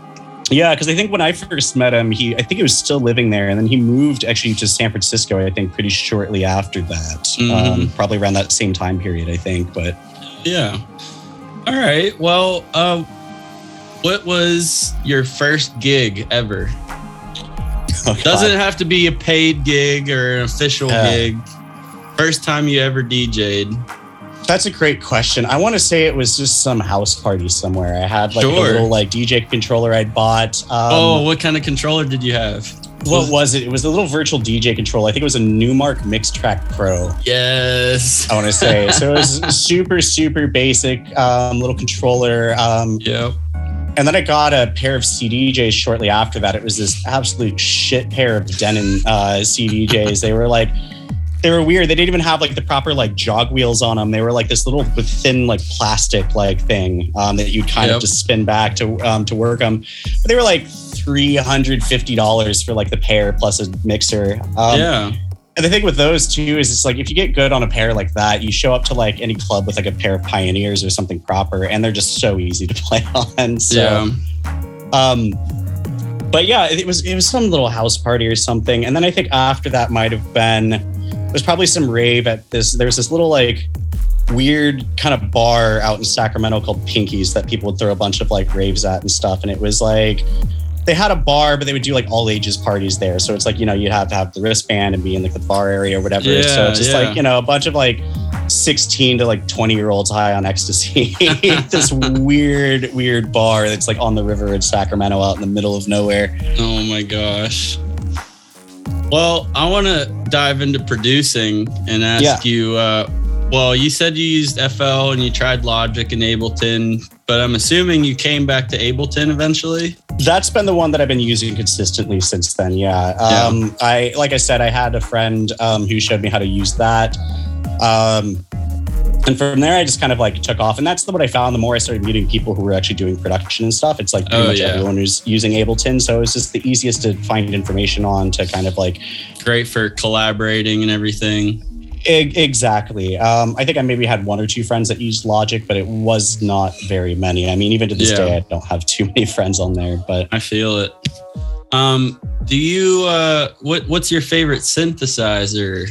Yeah, because I think when I first met him, he I think he was still living there, and then he moved actually to San Francisco. I think pretty shortly after that, um, Mhm. probably around that same time period. I think, but Yeah. All right. Well, uh, what was your first gig ever? oh, Doesn't have to be a paid gig or an official Yeah. gig. First time you ever DJ'd. That's a great question. I want to say it was just some house party somewhere. I had like a Sure. little like DJ controller I'd bought. Um, oh, what kind of controller did you have? what was it? It was a little virtual DJ controller. I think it was a Numark Mix Track Pro. Yes. I want to say so. It was super super basic um, little controller. Um, Yep. And then I got a pair of CDJs shortly after that. It was this absolute shit pair of Denon uh, CDJs. they were like, they were weird. They didn't even have like the proper like jog wheels on them. They were like this little thin like plastic like thing um, that you'd kind Yep. of just spin back to um, to work them. But they were like three hundred fifty dollars for like the pair plus a mixer. Um, yeah. And the thing with those too is it's like if you get good on a pair like that, you show up to like any club with like a pair of pioneers or something proper, and they're just so easy to play on. So, Yeah. um, but yeah, it was it was some little house party or something, and then I think after that might have been was probably some rave at this. There's this little like weird kind of bar out in Sacramento called Pinkies that people would throw a bunch of like raves at and stuff, and it was like they had a bar, but they would do like all ages parties there. So it's like, you know, you'd have to have the wristband and be in like the bar area or whatever. Yeah, so it's just yeah. like, you know, a bunch of like 16 to like 20 year olds high on ecstasy. this weird, weird bar that's like on the river in Sacramento out in the middle of nowhere. Oh my gosh. Well, I want to dive into producing and ask Yeah. you. Uh, well, you said you used FL and you tried Logic and Ableton, but I'm assuming you came back to Ableton eventually. That's been the one that I've been using consistently since then. Yeah. Um, I, like I said, I had a friend um, who showed me how to use that. Um, and from there, I just kind of like took off. And that's the, what I found the more I started meeting people who were actually doing production and stuff. It's like pretty Oh, much yeah. everyone who's using Ableton. So it's just the easiest to find information on to kind of like Great for collaborating and everything. E- Exactly. Um, I think I maybe had one or two friends that used Logic, but it was not very many. I mean, even to this Yeah. day, I don't have too many friends on there. But I feel it. Um, do you uh what what's your favorite synthesizer?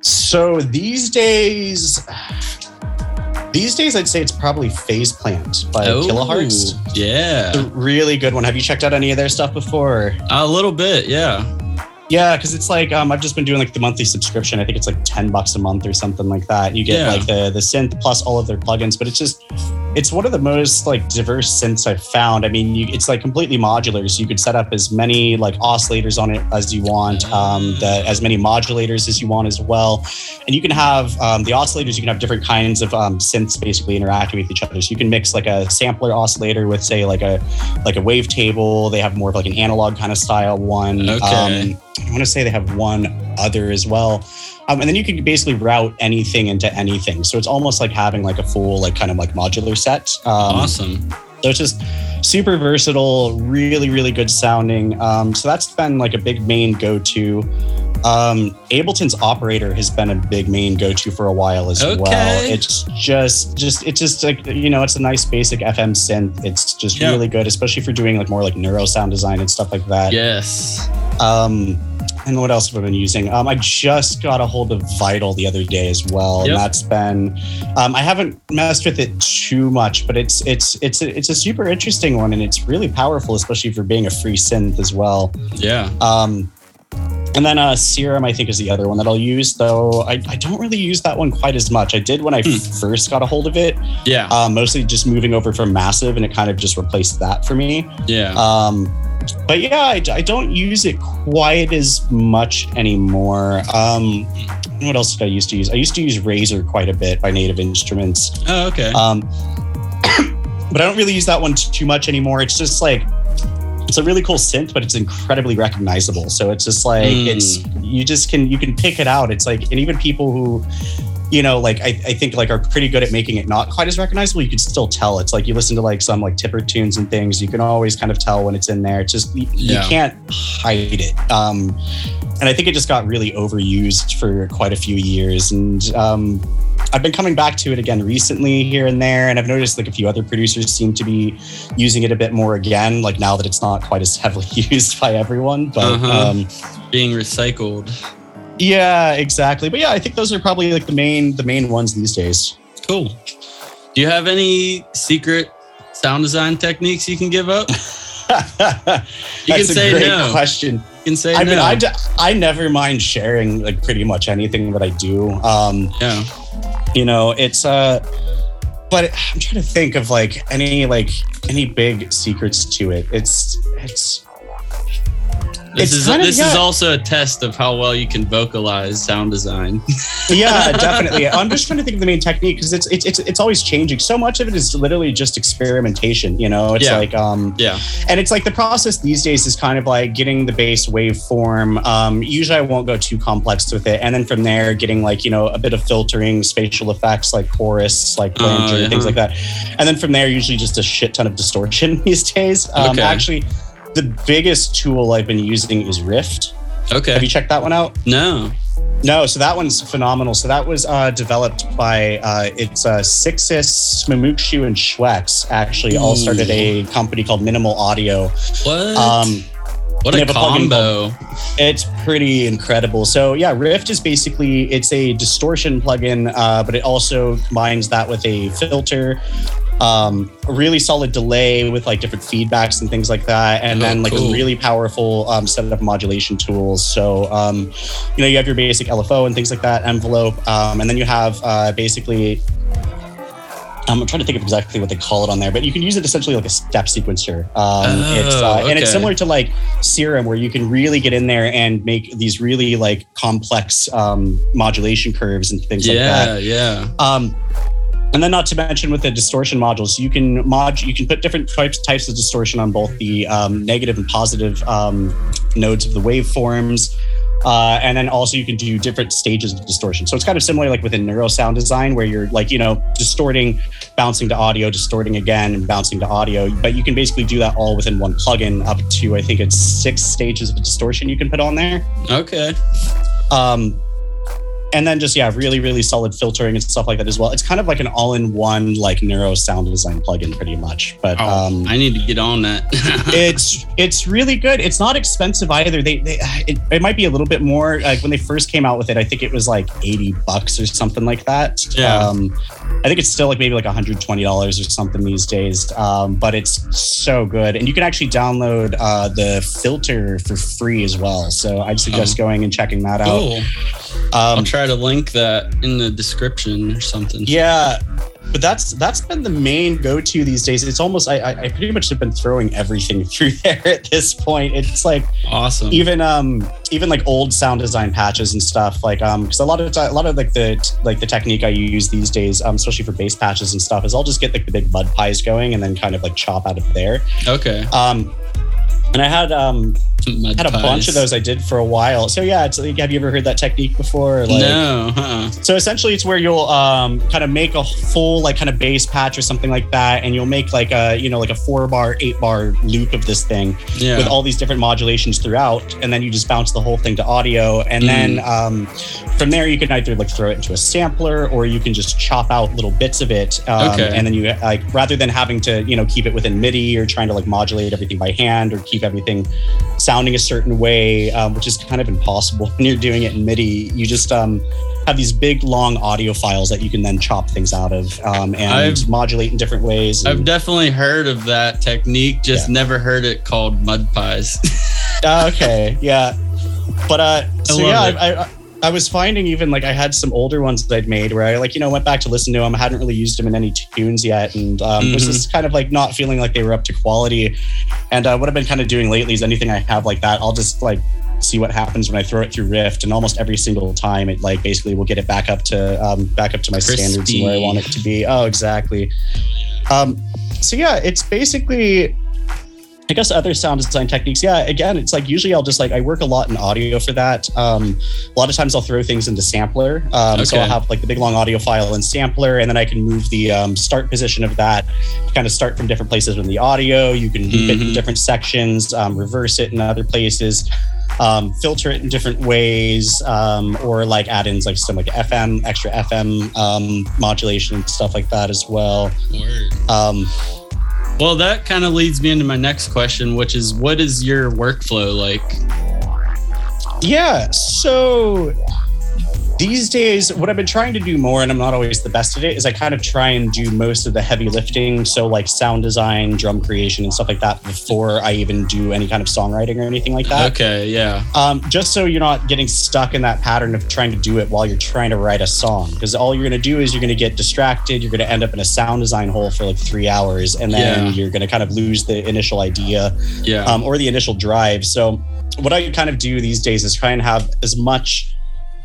So these days, these days, I'd say it's probably Phase Plant by Kilohearts. Oh, Yeah. It's a really good one. Have you checked out any of their stuff before? A little bit, yeah. Yeah, because it's like um, I've just been doing like the monthly subscription. I think it's like ten bucks a month or something like that. You get Yeah. like the the synth plus all of their plugins, but it's just it's one of the most like diverse synths I've found. I mean, you, it's like completely modular, so you could set up as many like oscillators on it as you want, um, the, as many modulators as you want as well, and you can have um, the oscillators. You can have different kinds of um, synths basically interacting with each other. So you can mix like a sampler oscillator with say like a like a wavetable. They have more of like an analog kind of style one. Okay. Um, I want to say they have one other as well. Um, and then you can basically route anything into anything. So it's almost like having like a full, like kind of like modular set. Um, Awesome. So it's just super versatile, really, really good sounding. Um, so that's been like a big main go to. Um, Ableton's operator has been a big main go to for a while as well. Okay. It's just, just, it's just like, you know, it's a nice basic FM synth. It's just Yeah. really good, especially for doing like more like neuro sound design and stuff like that. Yes. Um, and what else have I been using? Um, I just got a hold of Vital the other day as well, Yep. and that's been. Um, I haven't messed with it too much, but it's it's it's a, it's a super interesting one, and it's really powerful, especially for being a free synth as well. Yeah. Um, and then uh, Serum, I think, is the other one that I'll use, though I, I don't really use that one quite as much. I did when I first got a hold of it, Yeah. uh, mostly just moving over from Massive, and it kind of just replaced that for me. Yeah. Um, but yeah, I, I don't use it quite as much anymore. Um, what else did I used to use? I used to use Razor quite a bit by Native Instruments. oh, okay. Um, but I don't really use that one too much anymore. It's just like it's a really cool synth, but it's incredibly recognizable. So it's just like Mm. it's you just can you can pick it out. It's like and even people who you know like I, I think like are pretty good at making it not quite as recognizable you can still tell it's like you listen to like some like tipper tunes and things you can always kind of tell when it's in there it's just you, Yeah. you can't hide it um and i think it just got really overused for quite a few years and um I've been coming back to it again recently here and there, and I've noticed like a few other producers seem to be using it a bit more again, like now that it's not quite as heavily used by everyone. But Uh-huh. um, Being recycled. Yeah, exactly. But yeah, I think those are probably like the main the main ones these days. Cool. Do you have any secret sound design techniques you can give up? That's can a say great no. question. You can say I mean, no. I, d- I never mind sharing like pretty much anything that I do. Um, yeah. you know, it's uh, but I'm trying to think of like any like any big secrets to it. It's it's This It's is kind of- this is also a test of how well you can vocalize sound design. yeah, definitely. I'm just trying to think of the main technique because it's, it's it's it's always changing. So much of it is literally just experimentation. You know, it's Yeah. like um yeah. and it's like the process these days is kind of like getting the bass waveform. Um, usually, I won't go too complex with it, and then from there, getting like you know a bit of filtering, spatial effects like chorus, like flanger, yeah. things like that, and then from there, usually just a shit ton of distortion these days. Um, Okay. Actually, the biggest tool I've been using is Rift. Okay. Have you checked that one out? No. No, so that one's phenomenal. So that was uh, developed by uh, it's uh, Sixus, Mamukshu, and Schwex. Actually, all started a company called Minimal Audio. What? Um, what a combo. it's pretty incredible. So yeah, Rift is basically it's a distortion plugin, uh, but it also combines that with a filter, um, a really solid delay with like different feedbacks and things like that, and Oh, then like cool. a really powerful um, set of modulation tools. So um, you know you have your basic LFO and things like that, envelope, um, and then you have uh, basically. I'm trying to think of exactly what they call it on there, but you can use it essentially like a step sequencer. Um, it's uh, and it's similar to like Serum, where you can really get in there and make these really like complex um, modulation curves and things like Yeah, that. yeah. Um, and then not to mention with the distortion modules, you can mod you can put different types types of distortion on both the um, negative and positive um, nodes of the waveforms. Uh, and then also you can do different stages of distortion. So it's kind of similar like within neuro sound design where you're like, you know, distorting, bouncing to audio, distorting again and bouncing to audio. But you can basically do that all within one plugin up to I think it's six stages of distortion you can put on there. Okay. Um, and then just yeah, really, really solid filtering and stuff like that as well. It's kind of like an all-in-one like neuro sound design plugin, pretty much. But Oh, um, I need to get on that. it's it's really good. It's not expensive either. They, they it, it might be a little bit more. Like when they first came out with it, I think it was like eighty bucks or something like that. Yeah. Um, I think it's still like maybe like one hundred twenty dollars or something these days. Um, but it's so good, and you can actually download uh, the filter for free as well. So I'd suggest Oh. going and checking that out. cool. I'll try to link that in the description or something. Yeah, but that's that's been the main go-to these days. It's almost I, I I pretty much have been throwing everything through there at this point. It's like Awesome. even um even like old sound design patches and stuff like um because a lot of a lot of like the like the technique I use these days um especially for bass patches and stuff is I'll just get like the big mud pies going and then kind of like chop out of there. Okay. Um, and I had um had a bunch of those I did for a while. So yeah, it's like have you ever heard that technique before? Like, no. Uh-uh. so essentially, it's where you'll um, kind of make a full like kind of bass patch or something like that, and you'll make like a you know like a four bar, eight bar loop of this thing Yeah. with all these different modulations throughout, and then you just bounce the whole thing to audio, and then um, from there you can either like throw it into a sampler or you can just chop out little bits of it, um, Okay. and then you like rather than having to you know keep it within MIDI or trying to like modulate everything by hand or keep everything sounding a certain way, um, which is kind of impossible when you're doing it in MIDI. You just um, have these big, long audio files that you can then chop things out of um, and I've- modulate in different ways. I've definitely heard of that technique, just never heard it called mud pies. Ah, okay, yeah, but uh, so love yeah. I, I, I was finding even like I had some older ones that I'd made where I like you know went back to listen to them. I hadn't really used them in any tunes yet, and um, was Mhm. just kind of like not feeling like they were up to quality. And uh, what I've been kind of doing lately is anything I have like that, I'll just like see what happens when I throw it through Rift, and almost every single time it like basically will get it back up to um, back up to my standards and where I want it to be. Oh, exactly. Um, so yeah, it's basically I guess other sound design techniques. Yeah, again, it's like usually I'll just like I work a lot in audio for that. Um, a lot of times I'll throw things into sampler. Um, So I'll have like the big long audio file in sampler, and then I can move the um, start position of that, to kind of start from different places in the audio. You can loop it in Mhm. different sections, um, reverse it in other places. Um, filter it in different ways, um, or like add-ins like some like FM, extra FM um, modulation and stuff like that as well. Well, that kind of leads me into my next question, which is what is your workflow like? Yeah. So these days what i've been trying to do more and i'm not always the best at it is i kind of try and do most of the heavy lifting so like sound design drum creation and stuff like that before i even do any kind of songwriting or anything like that Okay, yeah. um, just so you're not getting stuck in that pattern of trying to do it while you're trying to write a song because all you're going to do is you're going to get distracted you're going to end up in a sound design hole for like three hours and then Yeah. you're going to kind of lose the initial idea Yeah. um, or the initial drive so what i kind of do these days is try and have as much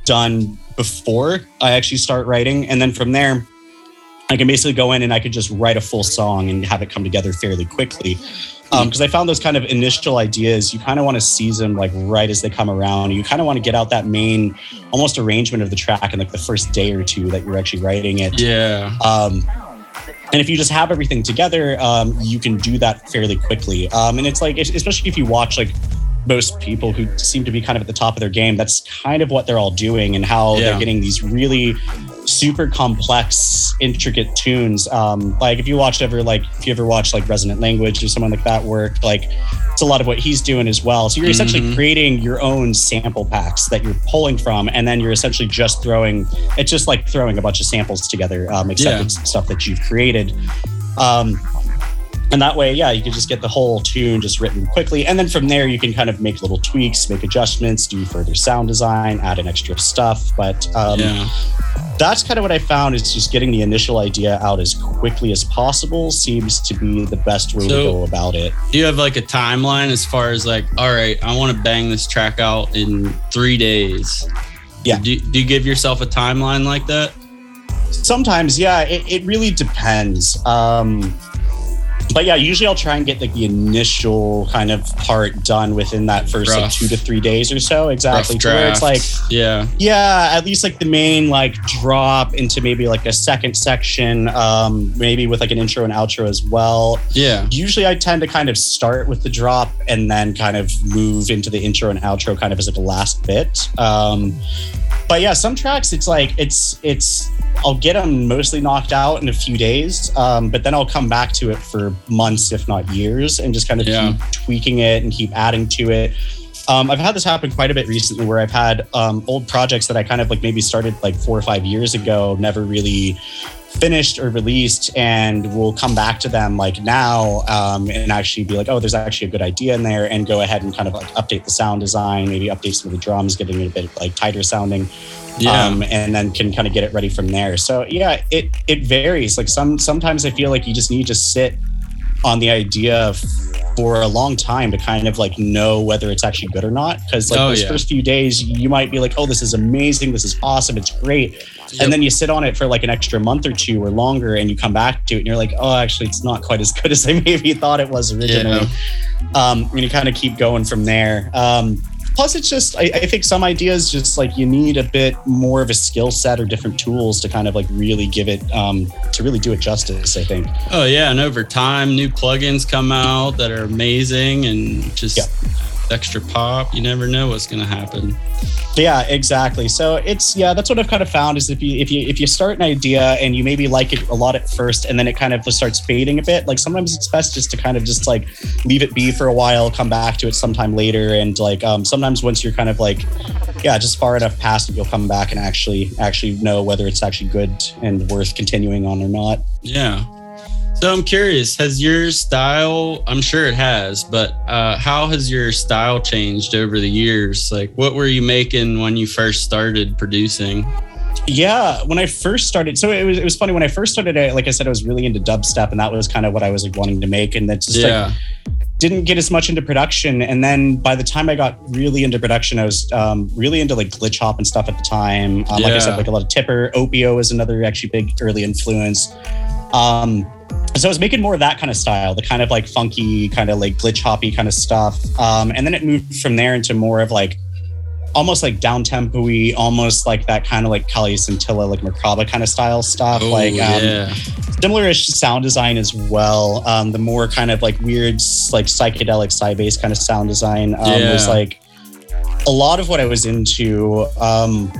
done before i actually start writing and then from there I can basically go in and I could just write a full song and have it come together fairly quickly. Because I found those kind of initial ideas, you kind of want to seize them like right as they come around. You kind of want to get out that main, almost arrangement of the track in like the first day or two that you're actually writing it. Yeah. Um, and if you just have everything together, um, you can do that fairly quickly. Um, and it's like, especially if you watch like most people who seem to be kind of at the top of their game, that's kind of what they're all doing and how Yeah. they're getting these really super complex, intricate tunes. Um, like if you watched ever, like if you ever watched like Resonant Language or someone like that work, like it's a lot of what he's doing as well. So you're essentially Mhm. creating your own sample packs that you're pulling from, and then you're essentially just throwing. It's just like throwing a bunch of samples together, um, except Yeah. it's stuff that you've created. Um, and that way, yeah, you can just get the whole tune just written quickly. And then from there, you can kind of make little tweaks, make adjustments, do further sound design, add an extra stuff. But um, Yeah. that's kind of what I found is just getting the initial idea out as quickly as possible seems to be the best way to go about it. Do you have like a timeline as far as like, all right, I want to bang this track out in three days? Yeah. Do, do you give yourself a timeline like that? Sometimes, yeah, it, it really depends. Um, but yeah, usually I'll try and get like the initial kind of part done within that first like two to three days or so. Exactly. To where it's like, yeah. yeah, at least like the main like drop into maybe like a second section, um, maybe with like an intro and outro as well. Yeah. Usually I tend to kind of start with the drop and then kind of move into the intro and outro kind of as like the last bit. Um, but yeah, some tracks it's like it's it's I'll get them mostly knocked out in a few days, um, but then I'll come back to it for months, if not years, and just kind of Yeah. keep tweaking it and keep adding to it. Um, I've had this happen quite a bit recently, where I've had um, old projects that I kind of like maybe started like four or five years ago, never really finished or released, and we'll come back to them like now um, and actually be like, oh, there's actually a good idea in there, and go ahead and kind of like update the sound design, maybe update some of the drums, getting it a bit like tighter sounding Yeah. um, and then can kind of get it ready from there. So yeah, it it varies. Like some sometimes I feel like you just need to sit on the idea for a long time to kind of like know whether it's actually good or not. Because like Oh, those yeah. first few days, you might be like, oh, this is amazing, this is awesome, it's great. Yep. And then you sit on it for like an extra month or two or longer, and you come back to it, and you're like, oh, actually, it's not quite as good as I maybe thought it was originally. Um, and you kind of keep going from there. Um, plus it's just I, I think some ideas just like you need a bit more of a skill set or different tools to kind of like really give it um to really do it justice i think. Oh yeah, and over time, new plugins come out that are amazing and just extra pop. You never know what's gonna happen. yeah exactly so it's yeah that's what i've kind of found is if you if you if you start an idea and you maybe like it a lot at first and then it kind of just starts fading a bit like sometimes it's best just to kind of just like leave it be for a while come back to it sometime later and like um sometimes once you're kind of like yeah just far enough past it you'll come back and actually actually know whether it's actually good and worth continuing on or not Yeah. So I'm curious, has your style, I'm sure it has, but uh, how has your style changed over the years? Like, what were you making when you first started producing? Yeah, when I first started, so it was it was funny when I first started. I, like I said, I was really into dubstep, and that was kind of what I was like wanting to make, and that's just Yeah. like didn't get as much into production. And then by the time I got really into production, I was um, really into like glitch hop and stuff at the time. Um, Like I said, like a lot of Tipper, Opiuo is another actually big early influence. Um, so I was making more of that kind of style, the kind of like funky, kind of like glitch hoppy kind of stuff. Um, and then it moved from there into more of like almost like down tempo-y, almost like that kind of like Kalya Scintilla, like Merkaba kind of style stuff. Oh, like um, yeah. similar-ish sound design as well. Um, the more kind of like weird, like psychedelic psybass kind of sound design um, was like a lot of what I was into. Um,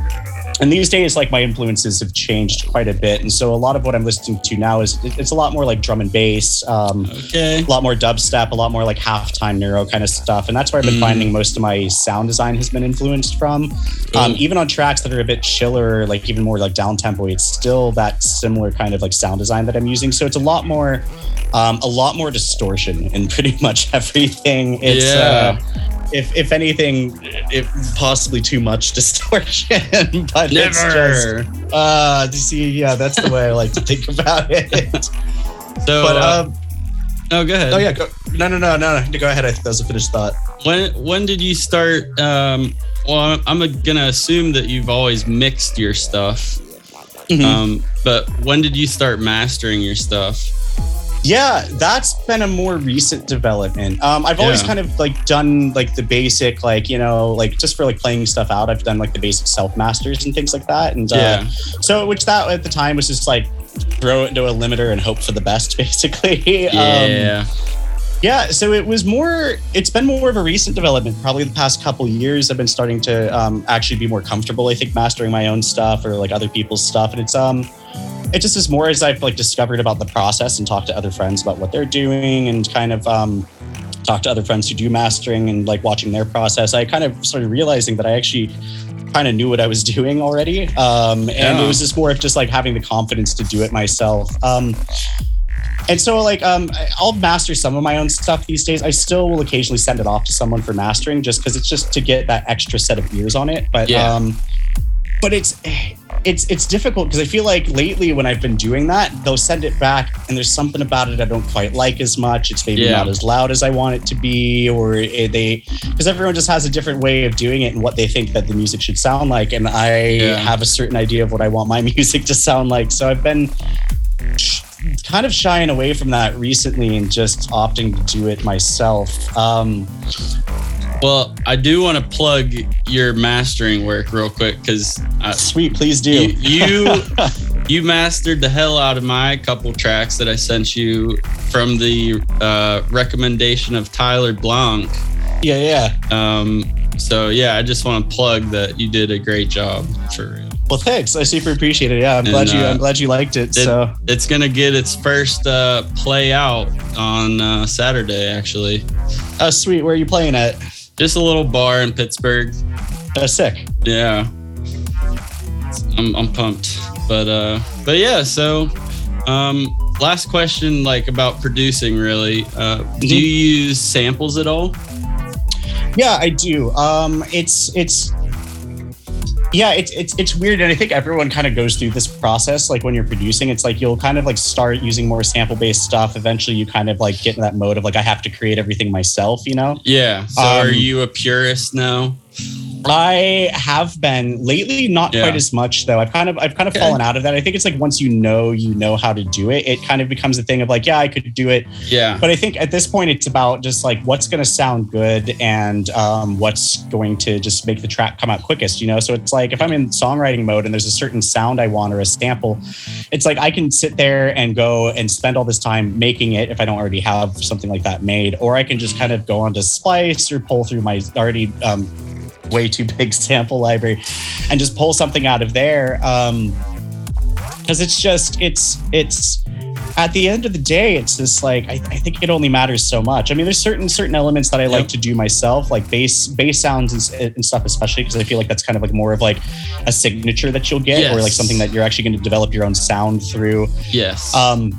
and these days like my influences have changed quite a bit. And so a lot of what i'm listening to now is it's a lot more like drum and bass um, okay. a lot more dubstep a lot more like halftime neuro kind of stuff. And that's where i've been Mm. finding most of my sound design has been influenced from. Um, even on tracks that are a bit chiller like even more like down tempo it's still that similar kind of like sound design that i'm using. So it's a lot more um, a lot more distortion in pretty much everything. It's Yeah. uh, if if anything, it possibly too much distortion, but it's Never. just uh you see, yeah, that's the way I like to think about it. So, but uh, um, oh, go ahead. oh yeah, go, no, no, no, no, no, go ahead. I think that was a finished thought. When when did you start? Um, well, I'm, I'm gonna assume that you've always mixed your stuff. Mhm. Um, but when did you start mastering your stuff? Yeah, that's been a more recent development. Um, I've always Yeah. kind of like done like the basic, like you know, like just for like playing stuff out. I've done like the basic self masters and things like that. And uh, Yeah. so which that at the time was just like throw it into a limiter and hope for the best, basically. Um, Yeah. so it was more. It's been more of a recent development. Probably the past couple years, I've been starting to um, actually be more comfortable. I think mastering my own stuff or like other people's stuff, and it's um, it just is more as I've like discovered about the process and talked to other friends about what they're doing and kind of um, talk to other friends who do mastering and like watching their process. I kind of started realizing that I actually kind of knew what I was doing already, um, and Yeah. it was just more of just like having the confidence to do it myself. Um, and so like um I'll master some of my own stuff these days. I still will occasionally send it off to someone for mastering just because it's just to get that extra set of ears on it. But Yeah. um but it's it's it's difficult because I feel like lately when I've been doing that, they'll send it back and there's something about it I don't quite like as much. It's maybe Yeah. not as loud as I want it to be, or it, they because everyone just has a different way of doing it and what they think that the music should sound like. And I Yeah. have a certain idea of what I want my music to sound like. So I've been kind of shying away from that recently and just opting to do it myself. Um, Well, I do want to plug your mastering work real quick because sweet, please do. You you, you mastered the hell out of my couple tracks that I sent you from the uh, recommendation of Tyler Blanc. Yeah, yeah. Um, so yeah, I just want to plug that you did a great job for real. Well, thanks. I super appreciate it. Yeah, I'm And, glad you. uh, I'm glad you liked it. It- so it's gonna get its first uh, play out on uh, Saturday, actually. Oh, sweet. Where are you playing at? Just a little bar in Pittsburgh. That's sick. Yeah. I'm, I'm pumped. But uh but yeah, so um last question like about producing really. Uh do you use samples at all? Yeah, I do. Um, it's it's yeah, it's it's it's weird, and I think everyone kind of goes through this process. Like when you're producing, it's like you'll kind of like start using more sample based stuff. Eventually, you kind of like get in that mode of like I have to create everything myself. You know. Yeah. So are Um, you a purist now? I have been lately, not Yeah. quite as much though. I've kind of I've kind of Okay. fallen out of that. I think it's like once you know you know how to do it, it kind of becomes a thing of like, yeah, I could do it. Yeah. But I think at this point it's about just like what's going to sound good and um, what's going to just make the track come out quickest, you know? So it's like if I'm in songwriting mode and there's a certain sound I want or a sample, it's like I can sit there and go and spend all this time making it if I don't already have something like that made, or I can just kind of go onto Splice or pull through my already um, way too big sample library and just pull something out of there. Um, because it's just it's it's at the end of the day it's just like I, I think it only matters so much i mean there's certain certain elements that i like to do myself like bass bass sounds and, and stuff especially because i feel like that's kind of like more of like a signature that you'll get or like something that you're actually going to develop your own sound through Yes. um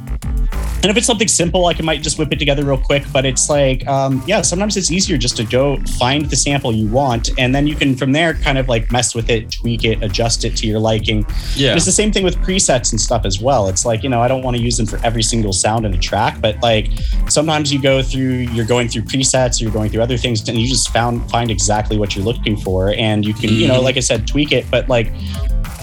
and if it's something simple, I can might just whip it together real quick. But it's like, um, yeah, sometimes it's easier just to go find the sample you want, and then you can from there kind of like mess with it, tweak it, adjust it to your liking. Yeah. And it's the same thing with presets and stuff as well. It's like you know, I don't want to use them for every single sound in a track, but like sometimes you go through, you're going through presets, or you're going through other things, and you just found find exactly what you're looking for, and you can, you know, Mhm. like I said, tweak it. But like,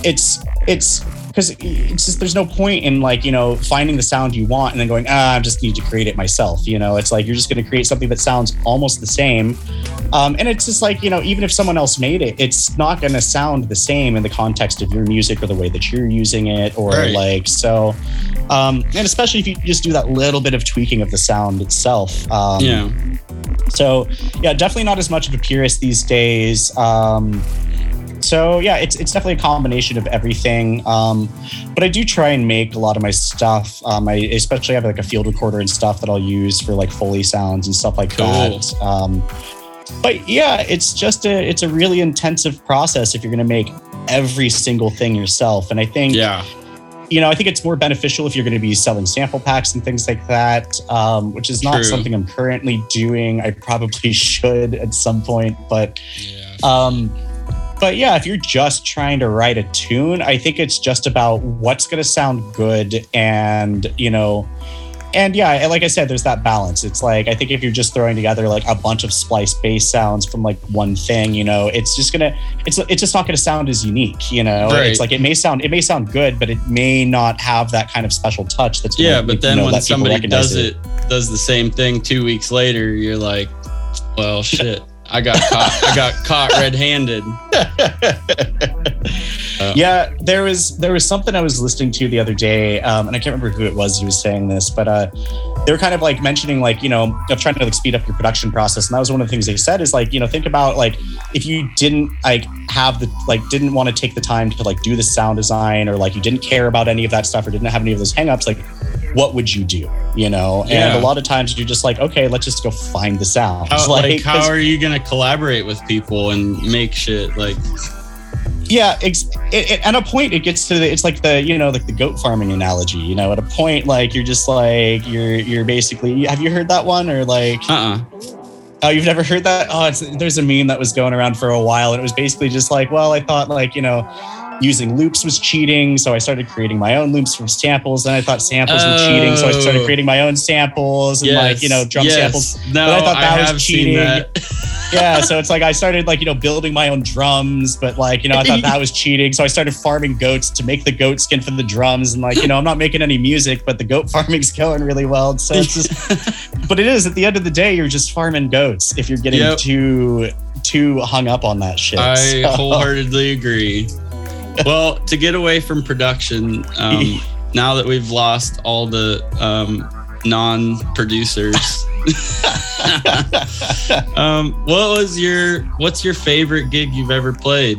it's it's because it's just there's no point in like you know finding the sound you want and then going ah I just need to create it myself you know it's like you're just going to create something that sounds almost the same um, and it's just like you know even if someone else made it it's not going to sound the same in the context of your music or the way that you're using it or Right. like so um, and especially if you just do that little bit of tweaking of the sound itself um, yeah. so yeah, definitely not as much of a purist these days. Um, so yeah, it's it's definitely a combination of everything. Um, but I do try and make a lot of my stuff. Um, I especially have like a field recorder and stuff that I'll use for like Foley sounds and stuff like Cool. that. Um, but yeah, it's just a it's a really intensive process if you're going to make every single thing yourself. And I think Yeah. you know, I think it's more beneficial if you're going to be selling sample packs and things like that, um, which is not True. something I'm currently doing. I probably should at some point, but um, but yeah, if you're just trying to write a tune, I think it's just about what's going to sound good and you know. And yeah, like I said, there's that balance. It's like I think if you're just throwing together like a bunch of splice bass sounds from like one thing, you know, it's just gonna it's it's just not gonna sound as unique, you know. Right. It's like it may sound it may sound good, but it may not have that kind of special touch that's gonna Yeah, but then know, when somebody does it. does the same thing two weeks later, you're like, well, shit, I got caught. I got caught red-handed. Uh, yeah, there was there was something I was listening to the other day, um, and I can't remember who it was who was saying this, but uh, they were kind of like mentioning like you know of trying to like speed up your production process, and that was one of the things they said is like you know think about like if you didn't like have the like didn't want to take the time to like do the sound design or like you didn't care about any of that stuff or didn't have any of those hangups, like what would you do? You know, Yeah. and a lot of times you're just like okay, let's just go find the sound. How, like, how are you gonna collaborate with people and make shit like? yeah it, it, at a point it gets to the, it's like the you know like the goat farming analogy you know at a point like you're just like you're you're basically have you heard that one or like uh-uh oh you've never heard that oh it's there's a meme that was going around for a while and it was basically just like well i thought like you know using loops was cheating so i started creating my own loops from samples and i thought samples were cheating so i started Oh. creating my own samples and like you know drum yes. samples No, but i thought that have was cheating yeah so it's like i started like you know building my own drums but like you know i thought that was cheating so i started farming goats to make the goat skin for the drums and like you know i'm not making any music but the goat farming's going really well so it's just but it is at the end of the day you're just farming goats if you're getting Yep. too too hung up on that shit I So- wholeheartedly agree. Well, to get away from production, um, now that we've lost all the um, non-producers, um, what was your what's your favorite gig you've ever played,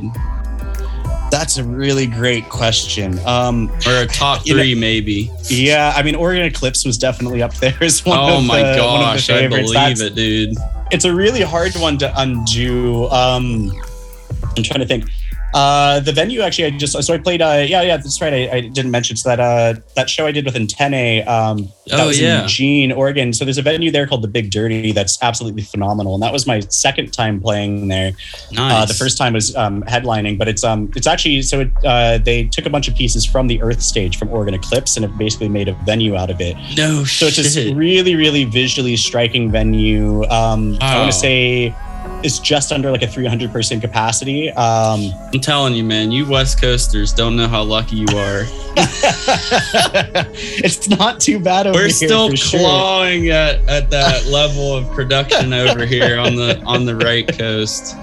that's a really great question um or a top You know- three maybe? yeah i mean oregon eclipse was definitely up there as one Oh of my the, one of the gosh, I believe That's- it, dude. it's a really hard one to undo. Um, I'm trying to think. Uh, the venue actually, I just so I played. Uh, yeah, yeah, that's right. I, I didn't mention so that uh, that show I did with Antenne. Um, that Oh, was yeah. in Eugene, Oregon. So there's a venue there called the Big Dirty that's absolutely phenomenal, and that was my second time playing there. Nice. Uh, the first time was um, headlining, but it's um it's actually so it, uh, they took a bunch of pieces from the Earth stage from Oregon Eclipse and have basically made a venue out of it. no So it's this really, really visually striking venue. Um, I want to say it's just under like a 300 person capacity. Um, I'm telling you, man, you West Coasters don't know how lucky you are. it's not too bad over here. We're still for sure. clawing at, at that level of production over here on the on the right coast.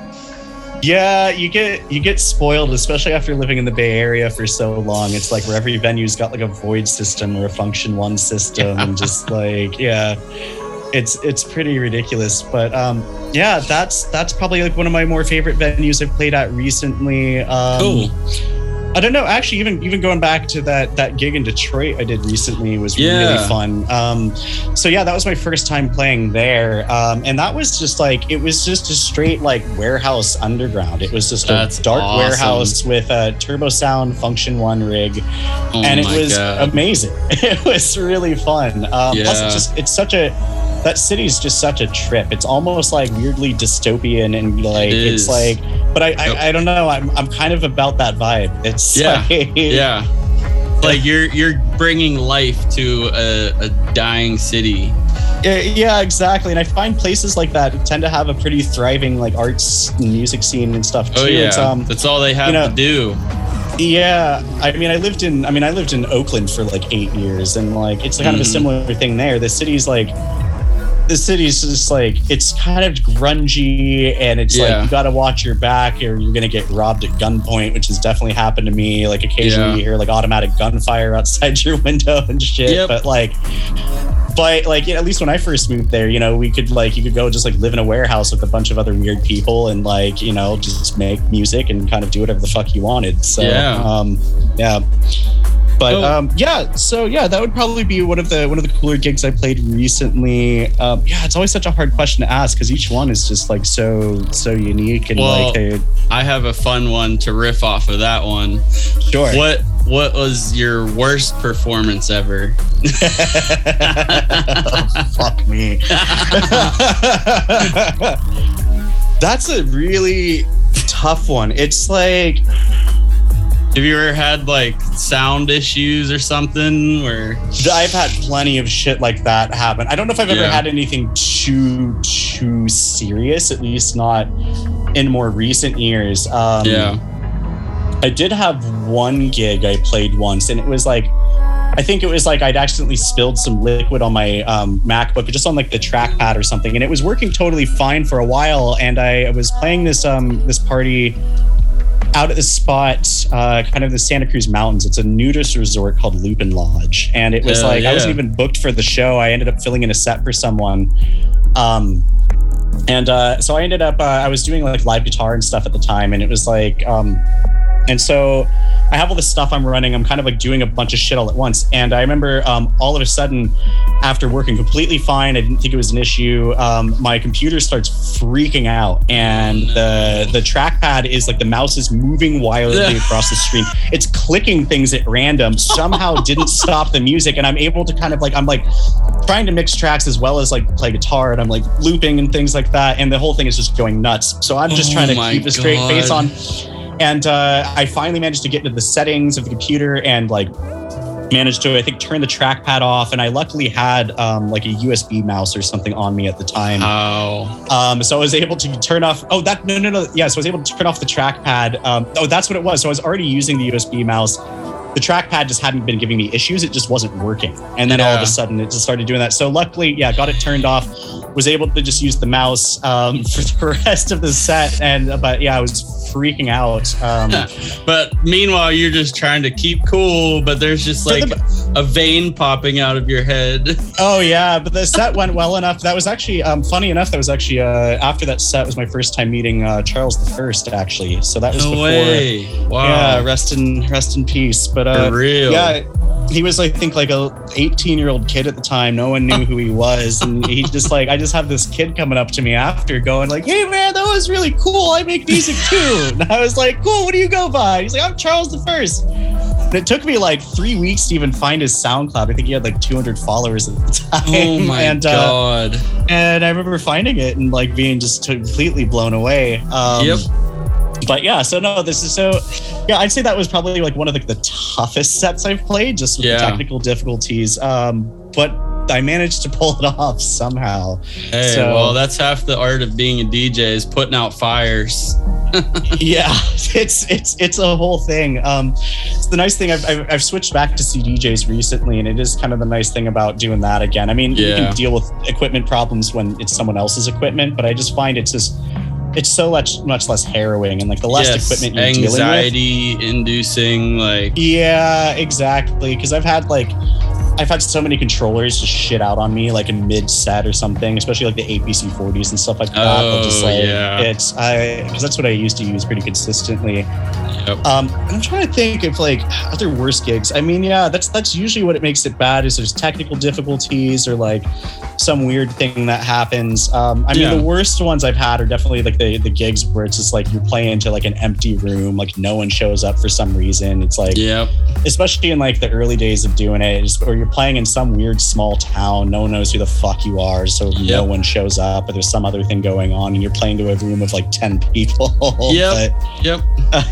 Yeah, you get you get spoiled, especially after living in the Bay Area for so long. It's like where every venue's got like a void system or a Funktion-One system, and just like yeah, it's it's pretty ridiculous. But um, yeah, that's that's probably like one of my more favorite venues I've played at recently. Um, Cool. I don't know. Actually, even even going back to that that gig in Detroit I did recently was Yeah. really fun. Um, so yeah, that was my first time playing there, um, and that was just like it was just a straight like warehouse underground. It was just That's a dark awesome. warehouse with a turbo sound Funktion-One rig, Oh and it was God. amazing. It was really fun. Um, Plus, Yeah. it's just it's such a that city is just such a trip. It's almost like weirdly dystopian and like It it's like. But I, Yep. I I don't know. I'm I'm kind of about that vibe. It's Yeah, like, Yeah. Like you're you're bringing life to a, a dying city. Yeah, exactly. And I find places like that tend to have a pretty thriving like arts and music scene and stuff too. Oh yeah, um, that's all they have you know- to do. yeah. I mean, I lived in I mean, I lived in Oakland for like eight years, and like it's kind of a Mhm. similar thing there. The city's like. The city's just like it's kind of grungy, and it's Yeah. like you got to watch your back, or you're gonna get robbed at gunpoint, which has definitely happened to me. Like occasionally, Yeah. you hear like automatic gunfire outside your window and shit. Yep. But like, but like at least when I first moved there, you know, we could like you could go just like live in a warehouse with a bunch of other weird people and like you know just make music and kind of do whatever the fuck you wanted. So Yeah. um, yeah. But Oh. um, yeah, so yeah, that would probably be one of the one of the cooler gigs I played recently. Um, yeah, it's always such a hard question to ask because each one is just like so so unique and Well, like they, I have a fun one to riff off of that one. Sure. What What was your worst performance ever? fuck me. That's a really tough one. It's like Have you ever had like sound issues or something? Or I've had plenty of shit like that happen. I don't know if I've ever Yeah. had anything too too serious, at least not in more recent years. Um, yeah, I did have one gig I played once, and it was like, I think it was like I'd accidentally spilled some liquid on my um, MacBook, just on like the trackpad or something, and it was working totally fine for a while. And I was playing this um, this party out at this spot, uh, kind of the Santa Cruz Mountains. It's a nudist resort called Lupin Lodge, and it was Hell like I wasn't even booked for the show. I ended up filling in a set for someone. Um, and uh, so I ended up, uh, I was doing like live guitar and stuff at the time, and it was like, um, and so I have all this stuff I'm running. I'm kind of like doing a bunch of shit all at once. And I remember um, all of a sudden, after working completely fine, I didn't think it was an issue. Um, my computer starts freaking out, and the the trackpad is like the mouse is moving wildly across the screen. It's clicking things at random. Somehow didn't stop the music, and I'm able to kind of like I'm like trying to mix tracks as well as like play guitar, and I'm like looping and things like that, and the whole thing is just going nuts. So I'm just Oh trying to keep a straight face on. And uh, I finally managed to get into the settings of the computer and like managed to, I think, turn the trackpad off. And I luckily had um, like a USB mouse or something on me at the time. Oh. Um, so I was able to turn off. Oh, that no, no, no. Yeah, so I was able to turn off the trackpad. Um, oh, that's what it was. So I was already using the USB mouse. The trackpad just hadn't been giving me issues. It just wasn't working. And then all of a sudden, it just started doing that. So luckily, yeah, got it turned off. Was able to just use the mouse um, for the rest of the set. And but yeah, I was freaking out. Um, but meanwhile, you're just trying to keep cool, but there's just like the- a vein popping out of your head. Oh yeah, but the set went well enough. That was actually um, funny enough. That was actually uh, after that set was my first time meeting uh, Charles the First, actually. So that was No before. way. Wow. Yeah, rest in rest in peace. But uh, For real. yeah, he was I think like a 18 year old kid at the time. No one knew who he was, and he just like I just have this kid coming up to me after going like, "Hey man, that was really cool. I make music too." And I was like, "Cool. What do you go by?" He's like, "I'm Charles the First. And it took me like three weeks to even find his SoundCloud. I think he had like 200 followers at the time. Oh my and, uh, god. and I remember finding it and like being just completely blown away. Um, Yep. But yeah, so no, this is so. Yeah, I'd say that was probably like one of the, the toughest sets I've played, just with Yeah. the technical difficulties. Um, but I managed to pull it off somehow. Hey, so- well, that's half the art of being a DJ is putting out fires. yeah, it's it's it's a whole thing. Um, it's the nice thing. I've, I've I've switched back to CDJs recently, and it is kind of the nice thing about doing that again. I mean, you can deal with equipment problems when it's someone else's equipment, but I just find it's just it's so much much less harrowing, and like the less Yes, equipment you're dealing with. anxiety inducing, like Yeah, exactly. Because I've had like, I've had so many controllers just shit out on me, like in mid set or something, especially like the APC 40s and stuff like that. They'll just Oh, like, yeah. it's I because that's what I used to use pretty consistently. Yep. Um, I'm trying to think of like other worst gigs. I mean, yeah, that's that's usually what it makes it bad is there's technical difficulties or like some weird thing that happens. Um, I mean, Yeah. the worst ones I've had are definitely like the the gigs where it's just like you're playing to like an empty room, like no one shows up for some reason. It's like Yep. especially in like the early days of doing it, just- or you're playing in some weird small town, no one knows who the fuck you are, so no one shows up, or there's some other thing going on, and you're playing to a room of like ten people. Yep. Yep.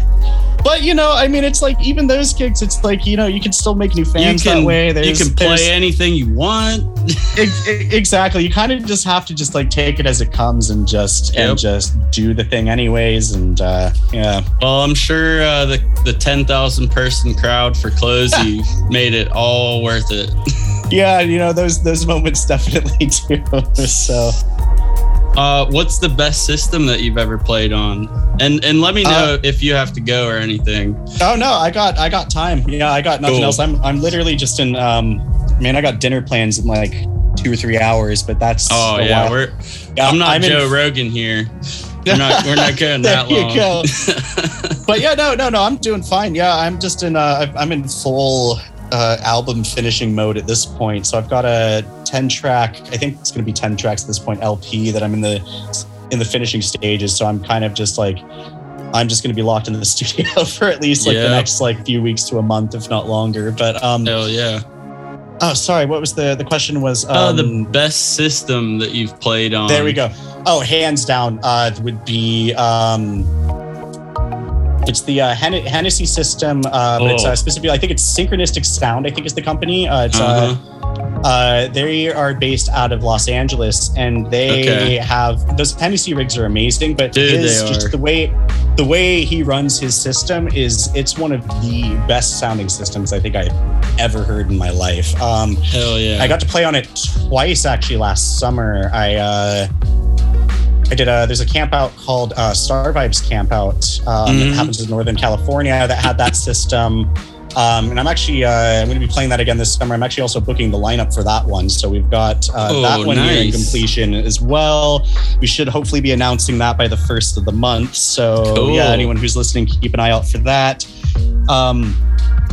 But, you know, I mean, it's like even those gigs, it's like you know, you can still make new fans you can, that way. you can play anything you want. Ex- ex- exactly. You kind of just have to just like take it as it comes and just Yep. and just do the thing anyways. And uh, yeah, Well, I'm sure uh, the the ten thousand person crowd for CloZee made it all worth it. yeah, you know those those moments definitely do. so. Uh, what's the best system that you've ever played on? And and let me know Uh, if you have to go or anything. Oh no, I got I got time. Yeah, I got nothing Cool. else. I'm I'm literally just in um man, I got dinner plans in like two or three hours, but that's Oh yeah, while. we're. Yeah, I'm not I'm in- Joe Rogan here. We're not. We're not going there that you long. go. but yeah, no, no, no. I'm doing fine. Yeah, I'm just in. Uh, I'm in full uh, album finishing mode at this point. So I've got a 10 track. I think it's going to be 10 tracks at this point. LP that I'm in the in the finishing stages. So I'm kind of just like. I'm just going to be locked in the studio for at least like the next like few weeks to a month, if not longer. But um, Hell yeah. oh, sorry, what was the the question? Was um, the best system that you've played on. there we go. Oh, hands down, uh, would be um, it's the uh, Hen- Hennessy system, uh, but it's Oh. uh, specifically I think it's Synchronistic Sound. I think is the company. Uh, it's Uh-huh. uh, uh, they are based out of Los Angeles, and they Okay. have those Hennessy rigs are amazing. But Dude, his just the way the way he runs his system is it's one of the best sounding systems I think I've ever heard in my life. Um, Hell yeah. I got to play on it twice actually last summer. I uh, I did a there's a camp out called uh, Star Vibes Camp Out. Um, Mhm. It happens in Northern California that had that system. Um, and I'm actually uh, I'm going to be playing that again this summer. I'm actually also booking the lineup for that one. So we've got uh, Oh, that one nearing nice. completion as well. We should hopefully be announcing that by the first of the month. So Cool. yeah, anyone who's listening, keep an eye out for that. Um,